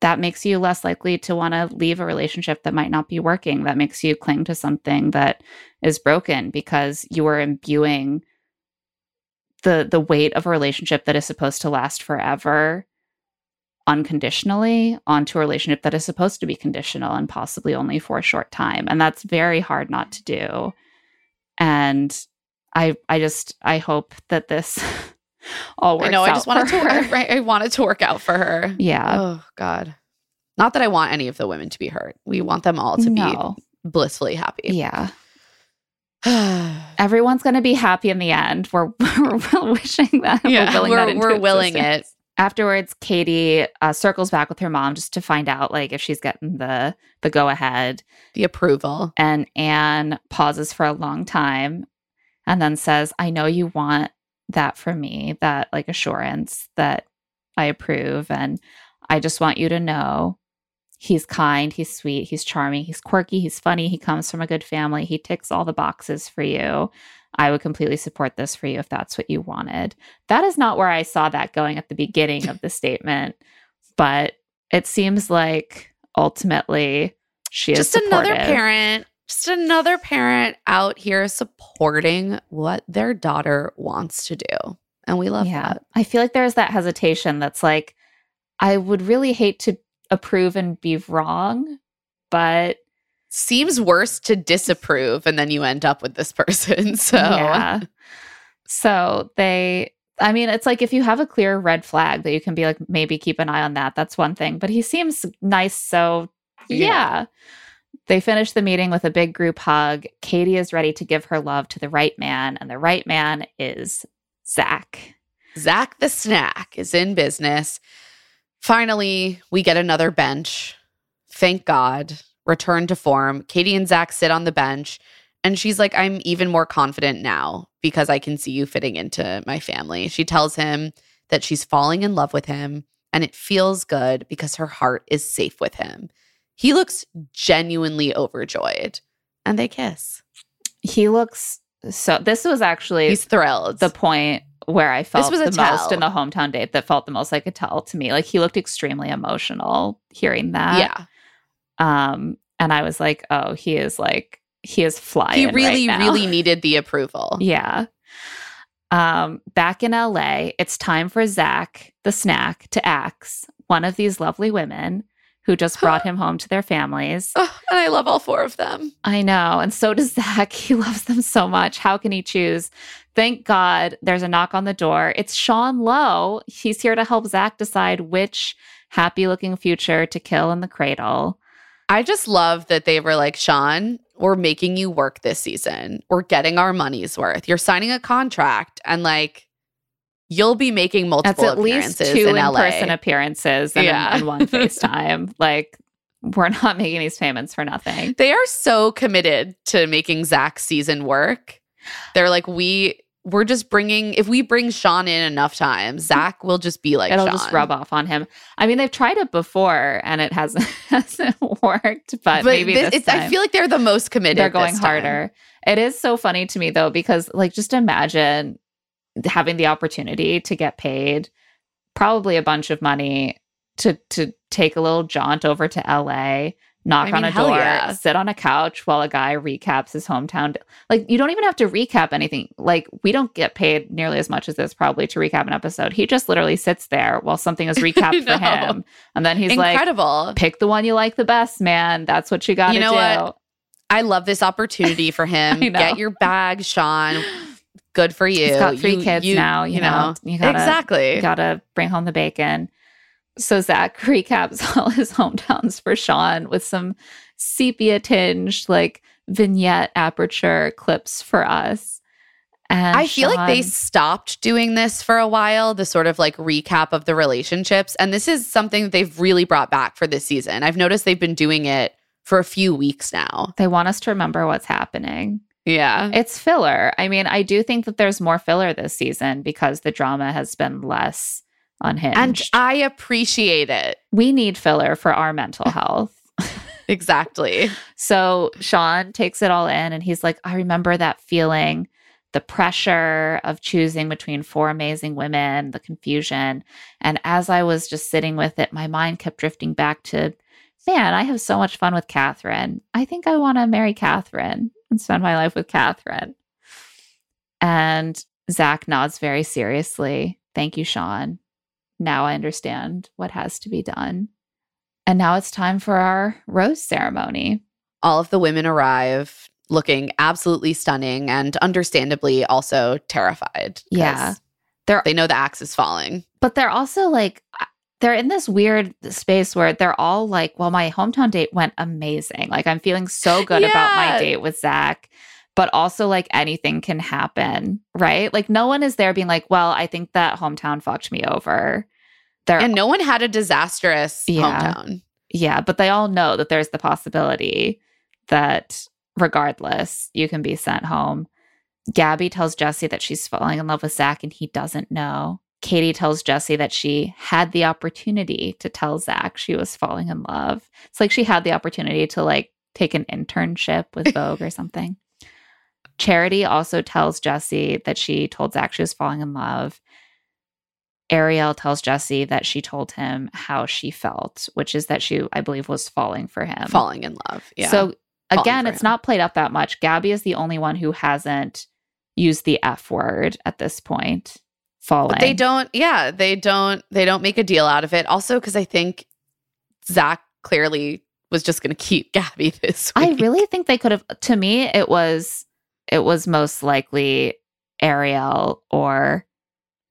that makes you less likely to want to leave a relationship that might not be working. That makes you cling to something that is broken because you are imbuing the the weight of a relationship that is supposed to last forever unconditionally onto a relationship that is supposed to be conditional and possibly only for a short time and that's very hard not to do and i i just i hope that this all works I know. I just wanted to. I, I wanted to work out for her. yeah Oh God. Not that I want any of the women to be hurt. We want them all to no be blissfully happy. yeah everyone's going to be happy in the end we're, we're wishing that Yeah, we're willing, that we're- we're willing existence. afterwards katie uh, circles back with her mom just to find out like if she's getting the the go ahead the approval. and anne pauses for a long time and then says i know you want that from me that like assurance that i approve and i just want you to know He's kind, he's sweet, he's charming, he's quirky, he's funny, he comes from a good family, he ticks all the boxes for you. I would completely support this for you if that's what you wanted. That is not where I saw that going at the beginning of the statement, but it seems like ultimately she is just another parent, just another parent out here supporting what their daughter wants to do. And we love yeah. that. I feel like there's that hesitation that's like, I would really hate to approve and be wrong, but Seems worse to disapprove and then you end up with this person. So yeah. So they, I mean, it's like if you have a clear red flag that you can be like, maybe keep an eye on that. That's one thing. But he seems nice. So yeah. Yeah. They finish the meeting with a big group hug. Katie is ready to give her love to the right man, and the right man is Zach. Zach the snack is in business. Finally, we get another bench. Thank God. Return to form. Katie and Zach sit on the bench, and she's like, I'm even more confident now because I can see you fitting into my family. She tells him that she's falling in love with him, and it feels good because her heart is safe with him. He looks genuinely overjoyed, and they kiss. He looks so. This was actually He's thrilled. the point where I felt this was a the most tell. in the hometown date that felt the most like a tell to me. Like he looked extremely emotional hearing that. yeah. Um, and I was like, oh, he is like he is flying. He really, right now. really needed the approval. Yeah. Um, back in LA, it's time for Zach, the snack, to axe one of these lovely women who just brought him home to their families. Oh, and I love all four of them. I know. And so does Zach. He loves them so much. How can he choose? Thank God there's a knock on the door. It's Sean Lowe. He's here to help Zach decide which happy looking future to kill in the cradle. I just love that they were like, Sean, we're making you work this season. We're getting our money's worth. You're signing a contract and like you'll be making multiple That's at least two in in person appearances and, Yeah. and one FaceTime. like, we're not making these payments for nothing. They are so committed to making Zach's season work. They're like, we we're just bringing if we bring Sean in enough times, Zach will just be like It'll Sean. just rub off on him. I mean, they've tried it before and it hasn't hasn't worked, but, But maybe this, this it's, I feel like they're the most committed. they're going time. harder. It is so funny to me though because like just imagine having the opportunity to get paid probably a bunch of money to to take a little jaunt over to LA, knock I on a door, yeah. sit on a couch while a guy recaps his hometown. Like you don't even have to recap anything. Like we don't get paid nearly as much as this probably to recap an episode. He just literally sits there while something is recapped for him, and then he's like, Incredible. "Pick the one you like the best, man. That's what you got to You know do." what? I love this opportunity for him. Get your bag, Sean. Good for you. He's got three You- kids you- now. You, know, you gotta, exactly. You gotta bring home the bacon. So Zach recaps all his hometowns for Sean with some sepia tinged like vignette aperture clips for us. And I feel like they stopped doing this for a while, the sort of like recap of the relationships. And this is something that they've really brought back for this season. I've noticed they've been doing it for a few weeks now. they want us to remember what's happening. Yeah. It's filler. I mean, I do think that there's more filler this season because the drama has been less unhinged. And I appreciate it. we need filler for our mental health. Exactly. So Sean takes it all in and he's like, I remember that feeling, the pressure of choosing between four amazing women, the confusion. And as I was just sitting with it, my mind kept drifting back to, man, I have so much fun with Catherine. I think I want to marry Catherine and spend my life with Catherine. And Zach nods very seriously. Thank you, Sean. Now I understand what has to be done. And now it's time for our rose ceremony. All of the women arrive looking absolutely stunning and understandably also terrified. Yeah. They're They know the axe is falling. but they're also like they're in this weird space where they're all like, well, my hometown date went amazing. Like I'm feeling so good about my date with Zach. But also like anything can happen, right? Like no one is there being like, well, I think that hometown fucked me over. They're And no one had a disastrous Yeah. hometown. Yeah, but they all know that there's the possibility that regardless, you can be sent home. Gabby tells Jesse that she's falling in love with Zach and he doesn't know. Katie tells Jesse that she had the opportunity to tell Zach she was falling in love. It's like she had the opportunity to like take an internship with Vogue or something. Charity also tells Jesse that she told Zach she was falling in love. Ariel tells Jesse that she told him how she felt, which is that she, I believe, was falling for him. Falling in love. Yeah. So again, it's him. not played up that much. Gabby is the only one who hasn't used the F word at this point. Falling. But they don't, yeah, they don't, they don't make a deal out of it. Also, because I think Zach clearly was just going to keep Gabby this week. I really think they could have. To me, it was it was most likely Ariel or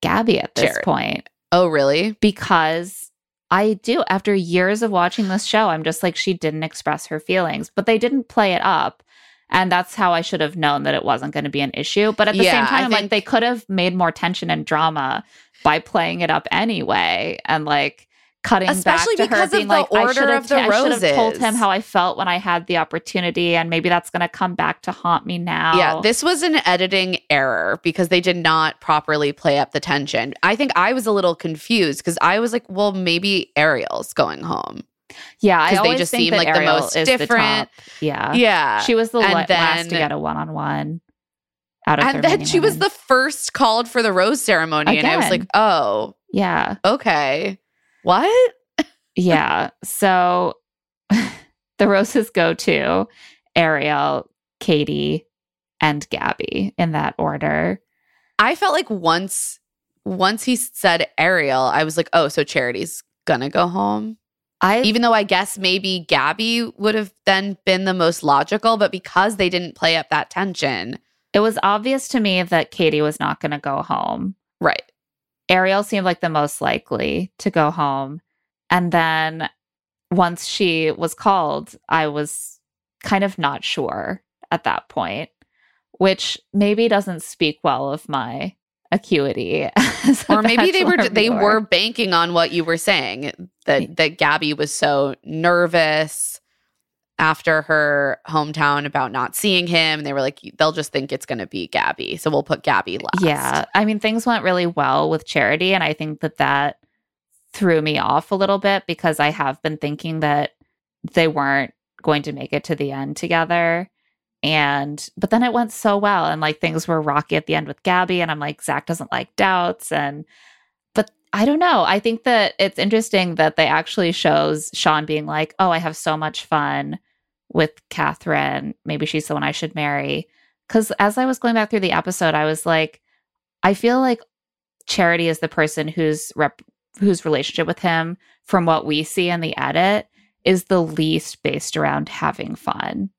Gabby at this Jared. point Oh, really? because I do. After years of watching this show, I'm just like she didn't express her feelings, but they didn't play it up. And that's how I should have known that it wasn't going to be an issue. But at the Yeah, same time, I'm like they could have made more tension and drama by playing it up anyway and like cutting Especially back to her because of being the like I order should have of the I should have told him how I felt when I had the opportunity and maybe that's going to come back to haunt me now. Yeah, this was an editing error because they did not properly play up the tension. I think I was a little confused because I was like, well, maybe Ariel's going home. Yeah, I 'Cause they just seem like the most is the different. Yeah. Yeah. She was the And la- last to get a one-on-one out of And then she was the first called for the rose ceremony. And I was like, oh, Yeah. okay. What? Yeah. So the roses go to Ariel, Katie, and Gabby in that order. I felt like once once he said Ariel, I was like, oh, so Charity's gonna go home. I Even though I guess maybe Gabby would have then been the most logical, but because they didn't play up that tension, it was obvious to me that Katie was not going to go home. right? Ariel seemed like the most likely to go home. And then once she was called, I was kind of not sure at that point, which maybe doesn't speak well of my acuity. Or maybe they were they viewer. were banking on what you were saying that that Gabby was so nervous after her hometown about not seeing him. And they were like, they'll just think it's going to be Gabby, so we'll put Gabby last. Yeah. I mean, things went really well with Charity. And I think that that threw me off a little bit because I have been thinking that they weren't going to make it to the end together. And, but then it went so well. And like things were rocky at the end with Gabby. And I'm like, Zach doesn't like doubts. And, but I don't know. I think that it's interesting that they actually shows Sean being like, oh, I have so much fun with Catherine. Maybe she's the one I should marry. Because as I was going back through the episode, I was like, I feel like Charity is the person whose rep whose relationship with him, from what we see in the edit, is the least based around having fun.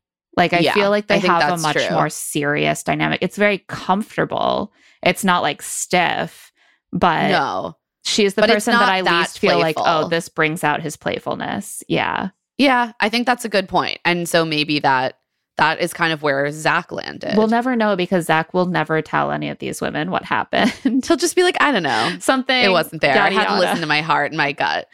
Like I Yeah, feel like they I have a much true. more serious dynamic. It's very comfortable. It's not like stiff, but no. she's the But person that I that least feel like, oh, this brings out his playfulness. Yeah. Yeah, I think that's a good point. And so maybe that that is kind of where Zach landed. We'll never know because Zach will never tell any of these women what happened. He'll just be like, I don't know. Something It wasn't there. I yada, had to listen to my heart and my gut.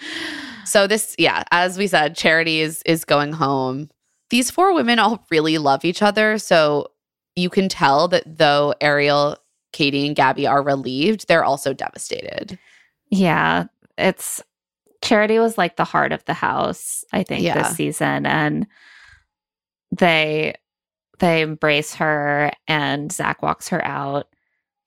So this, yeah, as we said, Charity is is going home. These four women all really love each other. So you can tell that though Ariel, Katie, and Gabby are relieved, they're also devastated. Yeah, it's Charity was like the heart of the house, I think, Yeah. this season. And they they embrace her and Zach walks her out.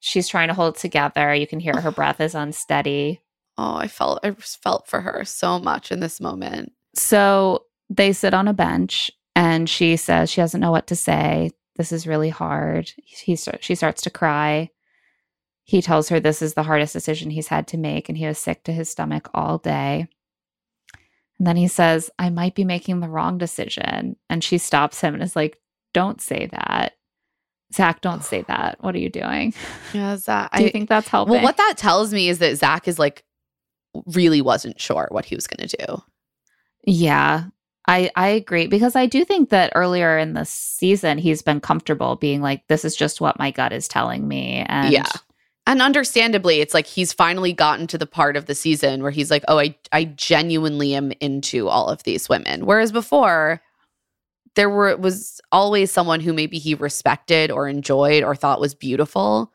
She's trying to hold it together. You can hear her breath is unsteady. Oh, I felt I felt for her so much in this moment. So they sit on a bench and she says she doesn't know what to say. This is really hard. He she starts to cry. He tells her this is the hardest decision he's had to make and he was sick to his stomach all day. And then he says, I might be making the wrong decision. And she stops him and is like, Don't say that. Zach, don't say that. What are you doing? Yeah, Zach. Do you think that's helping? Well, what that tells me is that Zach is like really wasn't sure what he was going to do. Yeah, I I agree because I do think that earlier in the season he's been comfortable being like, this is just what my gut is telling me, and yeah. And understandably, it's like he's finally gotten to the part of the season where he's like, "Oh, I I genuinely am into all of these women." Whereas before, there were was always someone who maybe he respected or enjoyed or thought was beautiful.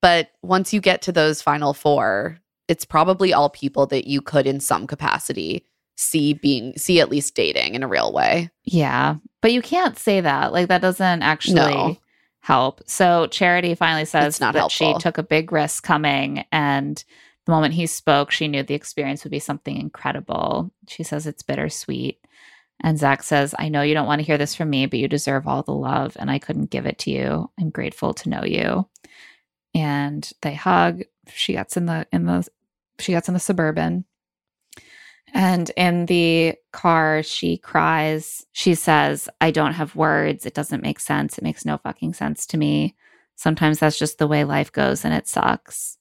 But once you get to those final four, it's probably all people that you could in some capacity see being see at least dating in a real way. Yeah. But you can't say that. Like that doesn't actually No. help. So Charity finally says that she took a big risk coming and the moment he spoke, she knew the experience would be something incredible. She says it's bittersweet. And Zach says, I know you don't want to hear this from me, but you deserve all the love, and I couldn't give it to you. I'm grateful to know you. And they hug. She gets in the in the she gets in the suburban. And in the car, she cries. She says, I don't have words. It doesn't make sense. It makes no fucking sense to me. Sometimes that's just the way life goes and it sucks.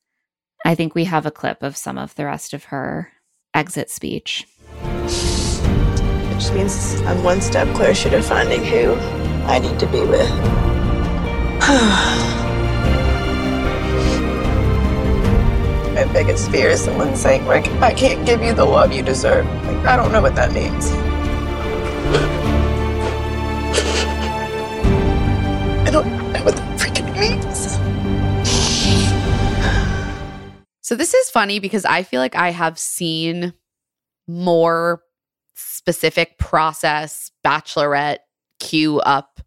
I think we have a clip of some of the rest of her exit speech. Which means I'm one step closer to finding who I need to be with. My biggest fear is someone saying, like, I can't give you the love you deserve. Like, I don't know what that means. I don't know what that freaking means. So this is funny because I feel like I have seen more specific process bachelorette queue up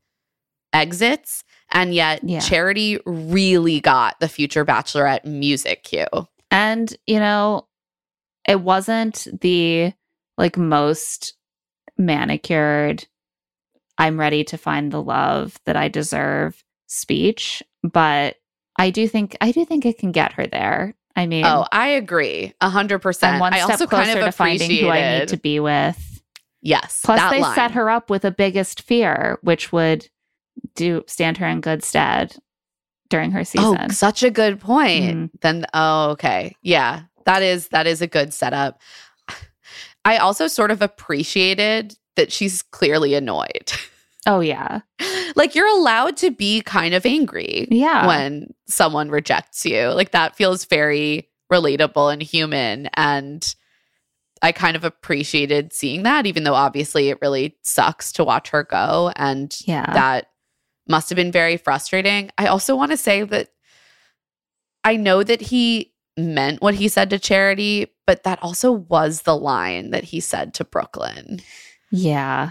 exits and yet Yeah. Charity really got the future bachelorette music cue. And, you know, it wasn't the like most manicured, I'm ready to find the love that I deserve speech, but I do think I do think it can get her there. I mean, Oh, I agree. A hundred percent. One I step also closer kind of to finding who I need to be with. Yes. Plus, they line. set her up with a biggest fear, which would do stand her in good stead during her season. Oh, such a good point. Mhm. Then oh, okay. Yeah. That is that is a good setup. I also sort of appreciated that she's clearly annoyed. Oh yeah, like you're allowed to be kind of angry Yeah. when someone rejects you. Like that feels very relatable and human and I kind of appreciated seeing that even though obviously it really sucks to watch her go and Yeah. that must have been very frustrating. I also want to say that I know that he meant what he said to Charity, but that also was the line that he said to Brooklyn. yeah.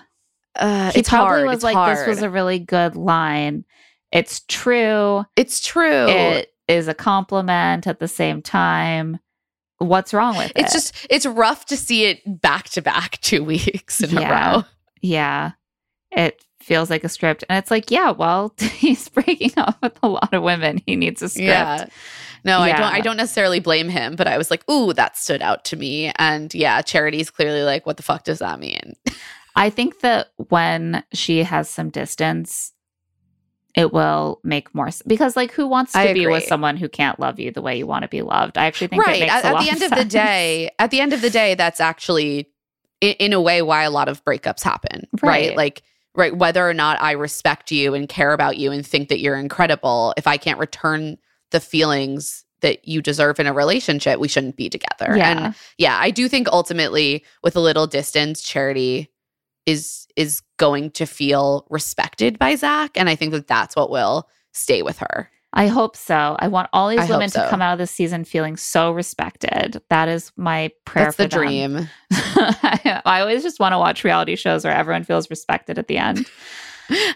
Uh, he it's probably hard. was It's like, "This was a really good line. It's true. It's true. It is a compliment at the same time. What's wrong with it? It's just it's rough to see it back to back two weeks in a row. yeah. It feels like a script, and it's like, yeah, well, he's breaking up with a lot of women. He needs a script. Yeah. No, I don't I don't necessarily blame him, but I was like, ooh, that stood out to me. And yeah, Charity's clearly like, what the fuck does that mean? I think that when she has some distance, it will make more sense. Because, like, who wants to I be with someone who can't love you the way you want to be loved? I actually think it right. makes At, at the end of, of, the day, at the end of the day, that's actually in, in a way why a lot of breakups happen. Right. Right. Like right, whether or not I respect you and care about you and think that you're incredible, if I can't return the feelings that you deserve in a relationship, we shouldn't be together. Yeah. And yeah, I do think ultimately with a little distance, charity is is going to feel respected by Zach. And I think that that's what will stay with her. I hope so. I want all these I women to come out of this season feeling so respected. That is my prayer That's for the them. dream. I always just want to watch reality shows where everyone feels respected at the end.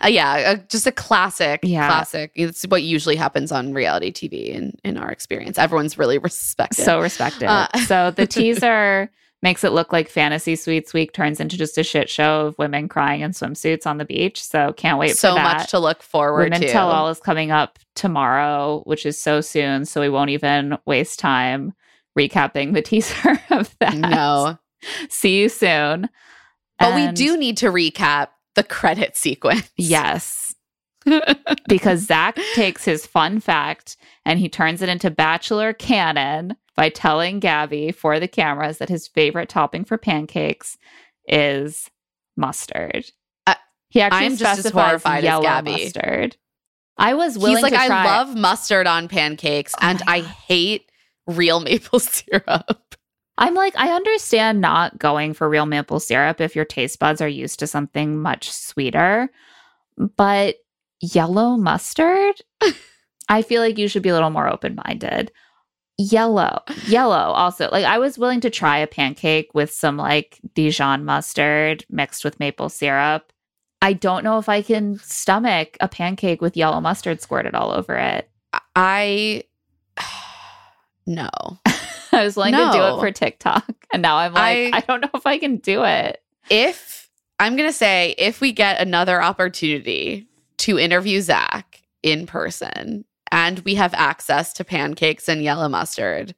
Uh, yeah, uh, just a classic. Yeah. Classic. It's what usually happens on reality TV in, in our experience. Everyone's really respected. So respected. Uh, so the teaser makes it look like Fantasy Suites Week turns into just a shit show of women crying in swimsuits on the beach. So can't wait so for that. much to look forward Women to. Tell All is coming up tomorrow, which is so soon. So we won't even waste time recapping the teaser of that. No. See you soon. But we do need to recap the credit sequence. Yes. because Zach takes his fun fact and he turns it into bachelor canon by telling Gabby for the cameras that his favorite topping for pancakes is mustard. Uh, he actually I'm just as horrified as Gabby. mustard. I was willing He's like, I try. Oh love mustard on pancakes and I hate real maple syrup. I'm like, I understand not going for real maple syrup if your taste buds are used to something much sweeter, but yellow mustard, I feel like you should be a little more open minded. Yellow, yellow also. Like I was willing to try a pancake with some like Dijon mustard mixed with maple syrup. I don't know if I can stomach a pancake with yellow mustard squirted all over it. I no. I was willing to do it for TikTok. And now I'm like, I, I- don't know if I can do it. If I'm gonna say if we get another opportunity to interview Zach in person and we have access to pancakes and yellow mustard,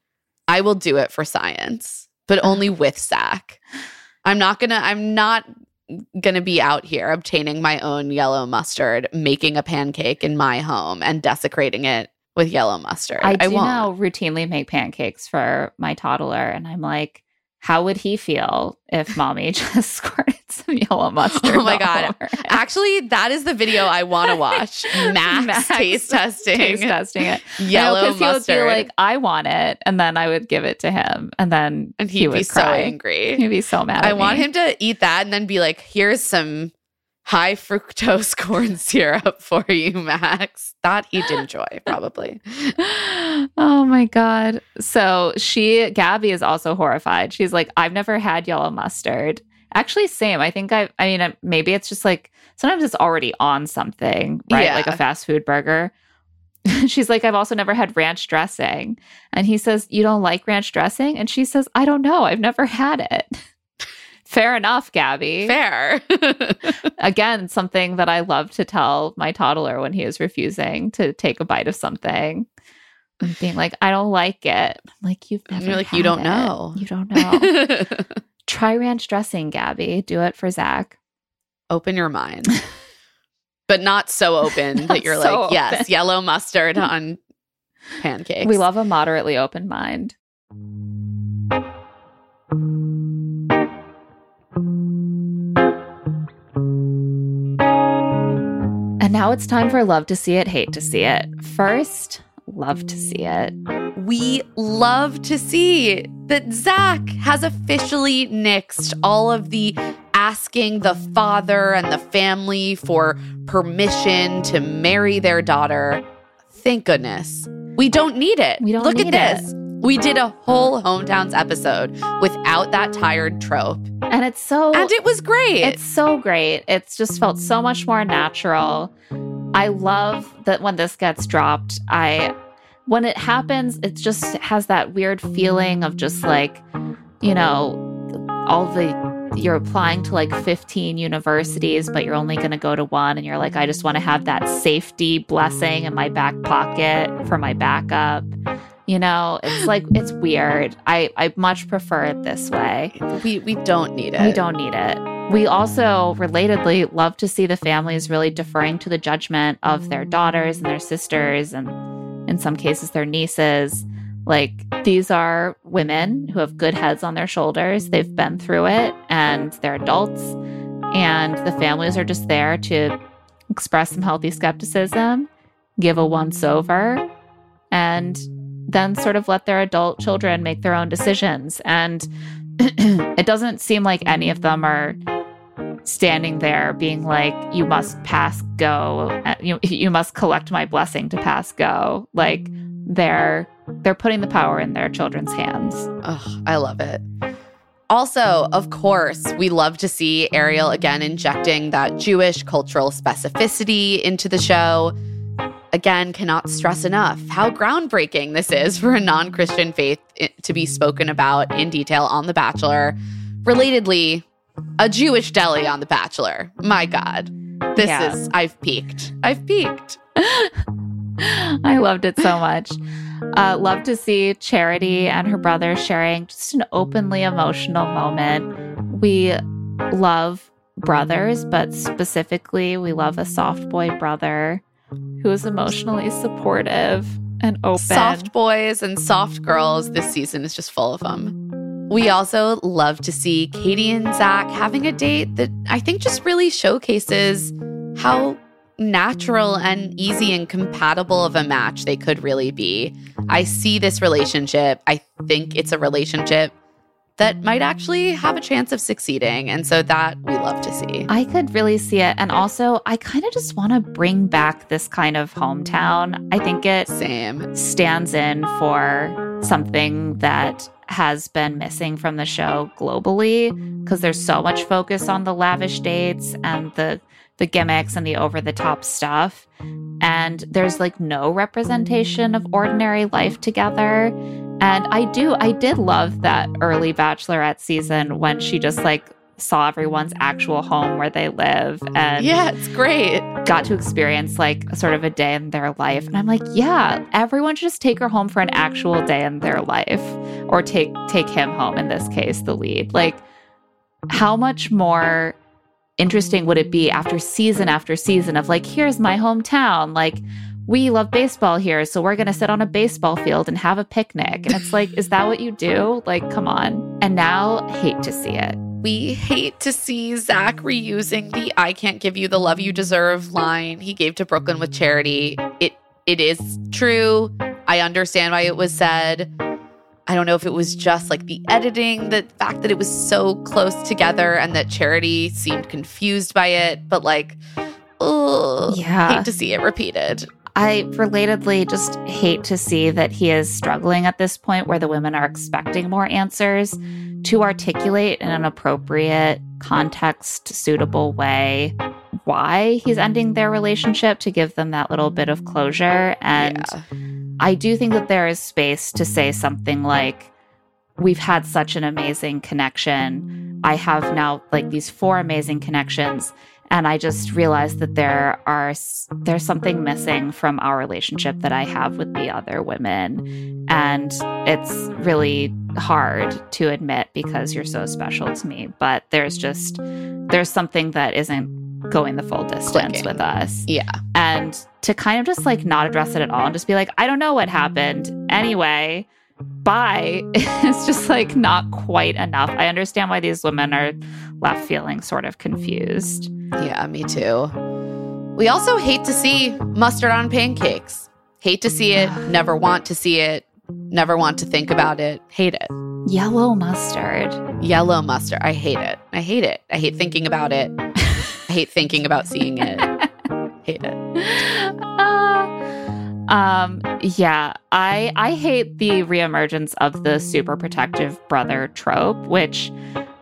I will do it for science, but only with Zach. I'm not gonna I'm not gonna be out here obtaining my own yellow mustard, making a pancake in my home and desecrating it with yellow mustard. I do won't. now routinely make pancakes for my toddler. And I'm like, how would he feel if mommy just squirted some yellow mustard? Oh my god! Actually, that is the video I want to watch. Max, Max taste testing, taste testing it. yellow no, mustard. He would be like, I want it, and then I would give it to him, and then and he he'd would be so angry. He'd be so mad. I want me. him to eat that and then be like, "Here's some high fructose corn syrup for you, Max." That he'd enjoy probably. Oh my god. So she Gabby is also horrified. She's like, I've never had yellow mustard. Actually, same. I think I I mean uh, maybe it's just like sometimes it's already on something, right? Yeah. Like a fast food burger. She's like, I've also never had ranch dressing. And he says, You don't like ranch dressing? And she says, I don't know. I've never had it. Fair enough, Gabby. Fair. Again, something that I love to tell my toddler when he is refusing to take a bite of something. And being like, I don't like it. I'm like, you've And never you're like, "You don't it. know." You don't know. Try ranch dressing, Gabby. Do it for Zach. open your mind, but not so open that you're so like, "Yes, yellow mustard on pancakes." We love a moderately open mind. And now it's time for love to see it, hate to see it. First, love to see it. we love to see that Zach has officially nixed all of the asking the father and the family for permission to marry their daughter. Thank goodness. We don't need it. We don't Look at this. We did a whole hometowns episode without that tired trope. And it's so And it was great. It's so great. It's just felt so much more natural. I love that when this gets dropped, I when it happens, it just has that weird feeling of just like, you know, all the you're applying to like 15 universities, but you're only going to go to one. And you're like, I just want to have that safety blessing in my back pocket for my backup. You know, it's like, it's weird. I, I much prefer it this way. we we don't need it. We don't need it. We also, relatedly, love to see the families really deferring to the judgment of their daughters and their sisters, and in some cases, their nieces. Like, these are women who have good heads on their shoulders. They've been through it and they're adults. And the families are just there to express some healthy skepticism, give a once over, and then sort of let their adult children make their own decisions. And it doesn't seem like any of them are standing there being like you must pass go uh, you, you must collect my blessing to pass go like they're they're putting the power in their children's hands Ugh, I love it. Also, of course, we love to see Ariel again injecting that Jewish cultural specificity into the show. Again, cannot stress enough how groundbreaking this is for a non Christian faith to be spoken about in detail on The Bachelor. Relatedly, a Jewish deli on The Bachelor. My God. This Yeah. is, I've peaked. I've peaked. i loved it so much uh, love to see charity and her brother sharing just an openly emotional moment we love brothers but specifically we love a soft boy brother who is emotionally supportive and open Soft boys and soft girls. This season is just full of them. We also love to see Katie and Zach having a date that I think just really showcases how natural and easy and compatible of a match they could really be. I see this relationship. I think it's a relationship that might actually have a chance of succeeding. And so that we love to see. I could really see it. And also, I kind of just want to bring back this kind of hometown. I think it Same. stands in for something that has been missing from the show globally because there's so much focus on the lavish dates and the the gimmicks and the over the top stuff. And there's like no representation of ordinary life together. And I do I did love that early bachelorette season when she just like saw everyone's actual home where they live and Yeah, it's great. got to experience like sort of a day in their life. And i'm like yeah everyone should just take her home for an actual day in their life or take take him home in this case the lead. Like how much more interesting would it be after season after season of like here's my hometown like we love baseball here so we're going to sit on a baseball field and have a picnic and it's like is that what you do like come on and now hate to see it We hate to see Zach reusing the I can't give you the love you deserve line he gave to Brooklyn with charity. It it is true. I understand why it was said. I don't know if it was just like the editing, the fact that it was so close together and that Charity seemed confused by it, but like, oh, Yeah. hate to see it repeated. I relatedly just hate to see that he is struggling at this point where the women are expecting more answers to articulate in an appropriate, context suitable way why he's ending their relationship to give them that little bit of closure. And I do think that there is space to say something like, We've had such an amazing connection. I have now like these four amazing connections and i just realized that there are there's something missing from our relationship that i have with the other women and it's really hard to admit because you're so special to me but there's just there's something that isn't going the full distance Clicking. with us Yeah. and to kind of just like not address it at all and just be like i don't know what happened anyway bye it's just like not quite enough i understand why these women are left feeling sort of confused Yeah, me too. We also hate to see mustard on pancakes. Hate to see it, never want to see it, never want to think about it. Hate it. yellow mustard Yellow mustard. I hate it. I hate it. I hate thinking about it. Hate thinking about seeing it. hate it. um yeah i i hate the reemergence of the super protective brother trope which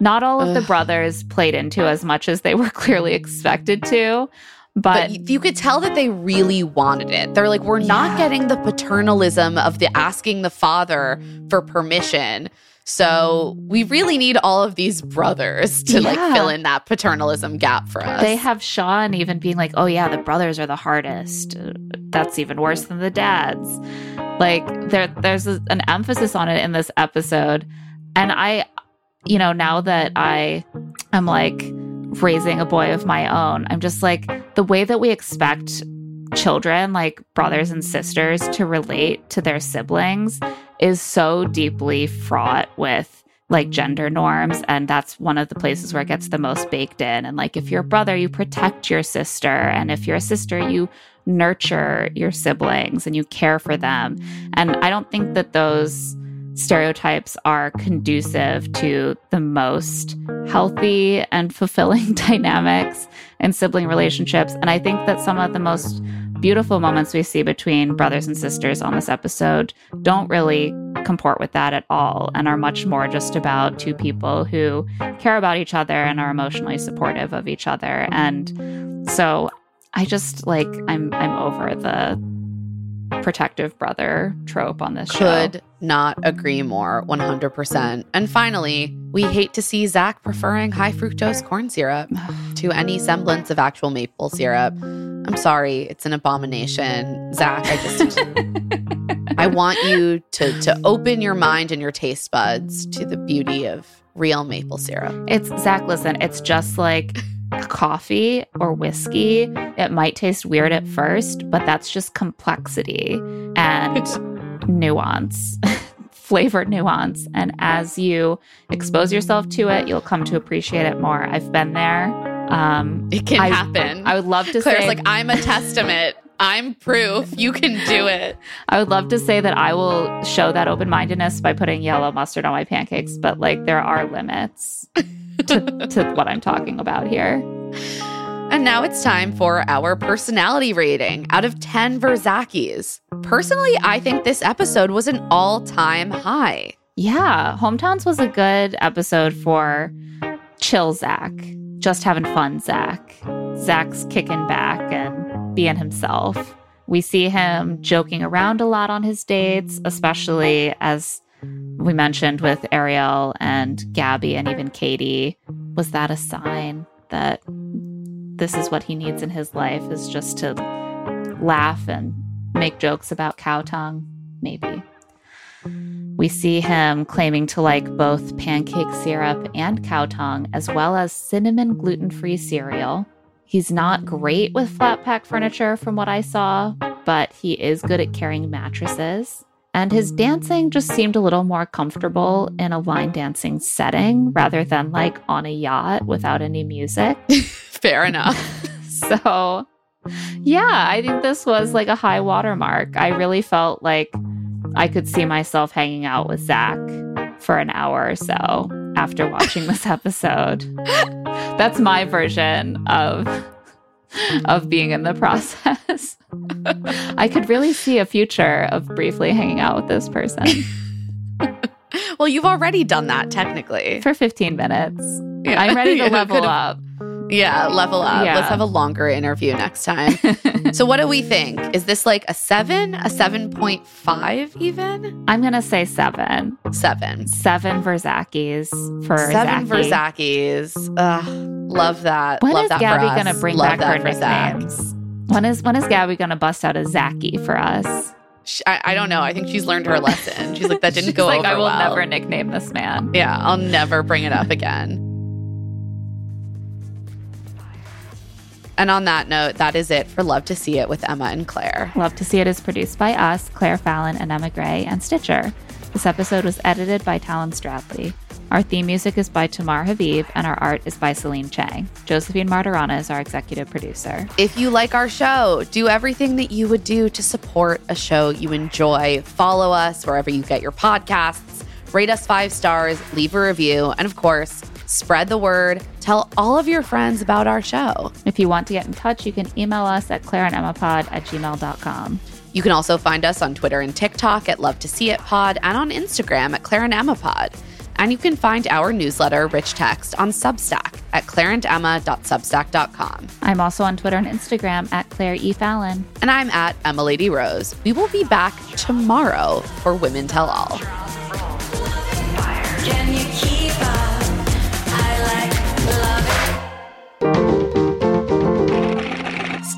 not all of the brothers played into as much as they were clearly expected to but, But you could tell that they really wanted it. They're like, we're not getting the paternalism of the asking the father for permission. So we really need all of these brothers to like fill in that paternalism gap for us. They have Sean even being like, "Oh yeah, the brothers are the hardest. Uh, That's even worse than the dads." Like there, there's an emphasis on it in this episode, and I, you know, now that I am like raising a boy of my own, I'm just like the way that we expect children, like brothers and sisters, to relate to their siblings is so deeply fraught with like gender norms and that's one of the places where it gets the most baked in. And like if you're a brother you protect your sister and if you're a sister you nurture your siblings and you care for them. And i don't think that those stereotypes are conducive to the most healthy and fulfilling dynamics in sibling relationships. And i think that some of the most beautiful moments we see between brothers and sisters on this episode don't really comport with that at all and are much more just about two people who care about each other and are emotionally supportive of each other and so i just like i'm i'm over the protective brother trope on this show Could not agree more, 100%. And finally, we hate to see Zach preferring high fructose corn syrup to any semblance of actual maple syrup. I'm sorry, it's an abomination. Zach, I just. I want you to, to open your mind and your taste buds to the beauty of real maple syrup. It's Zach, listen, it's just like coffee or whiskey. It might taste weird at first, but that's just complexity and nuance, flavor nuance. And as you expose yourself to it, you'll come to appreciate it more. I've been there. Um, It can I- happen. I would love to Claire's say like, I'm a testament I'm proof. You can do it. I would love to say that I will show that open mindedness by putting yellow mustard on my pancakes, but like there are limits to, to what I'm talking about here. And now it's time for our personality rating out of 10 Verzakis. Personally, I think this episode was an all time high. Yeah, Hometowns was a good episode for chill Zach, just having fun Zach. Zach's kicking back and being himself. We see him joking around a lot on his dates, especially as we mentioned with Ariel and Gabby and even Katie. Was that a sign that this is what he needs in his life is just to laugh and make jokes about cow tongue? Maybe. We see him claiming to like both pancake syrup and cow tongue, as well as cinnamon gluten free cereal. He's not great with flat pack furniture from what I saw, but he is good at carrying mattresses. And his dancing just seemed a little more comfortable in a line dancing setting rather than like on a yacht without any music. Fair enough. so, yeah, I think this was like a high watermark. I really felt like I could see myself hanging out with Zach for an hour or so after watching this episode. That's my version of of being in the process. I could really see a future of briefly hanging out with this person. well, you've already done that technically. For 15 minutes. Yeah. I'm ready to level up. Yeah, level up. Yeah. Let's have a longer interview next time. so, what do we think? Is this like a seven, a 7.5 even? I'm going to say seven. Seven. Seven Verzakis for Seven. Verzakis. Ugh, love that. When love is that Gabby going to bring love back her nicknames? When is when is Gabby going to bust out a Zachy for us? She, I, I, don't know. I think she's learned her lesson. She's like, that didn't go like, over I will well. never nickname this man. Yeah, I'll never bring it up again. And on that note, that is it for Love to See It with Emma and Claire. Love to See It is produced by us, Claire Fallon and Emma Gray, and Stitcher. This episode was edited by Talon Stradley. Our theme music is by Tamar Habib, and our art is by Celine Chang. Josephine Martirana is our executive producer. If you like our show, do everything that you would do to support a show you enjoy. Follow us wherever you get your podcasts, rate us five stars, leave a review, and of course, spread the word. Tell all of your friends about our show. If you want to get in touch, you can email us at claireandemmapod at gmail.com. You can also find us on Twitter and TikTok at Love to See It Pod and on Instagram at Claire and Emma Pod. And you can find our newsletter, Rich Text, on Substack at claireandemma.substack.com. I'm also on Twitter and Instagram at Claire E. Fallon. And I'm at Emma Lady Rose. We will be back tomorrow for Women Tell All.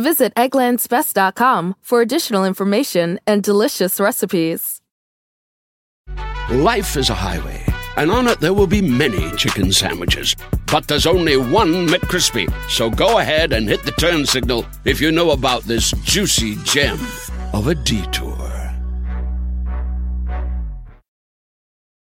Visit egglandsbest.com for additional information and delicious recipes. Life is a highway, and on it there will be many chicken sandwiches. But there's only one McCrispy. So go ahead and hit the turn signal if you know about this juicy gem of a detour.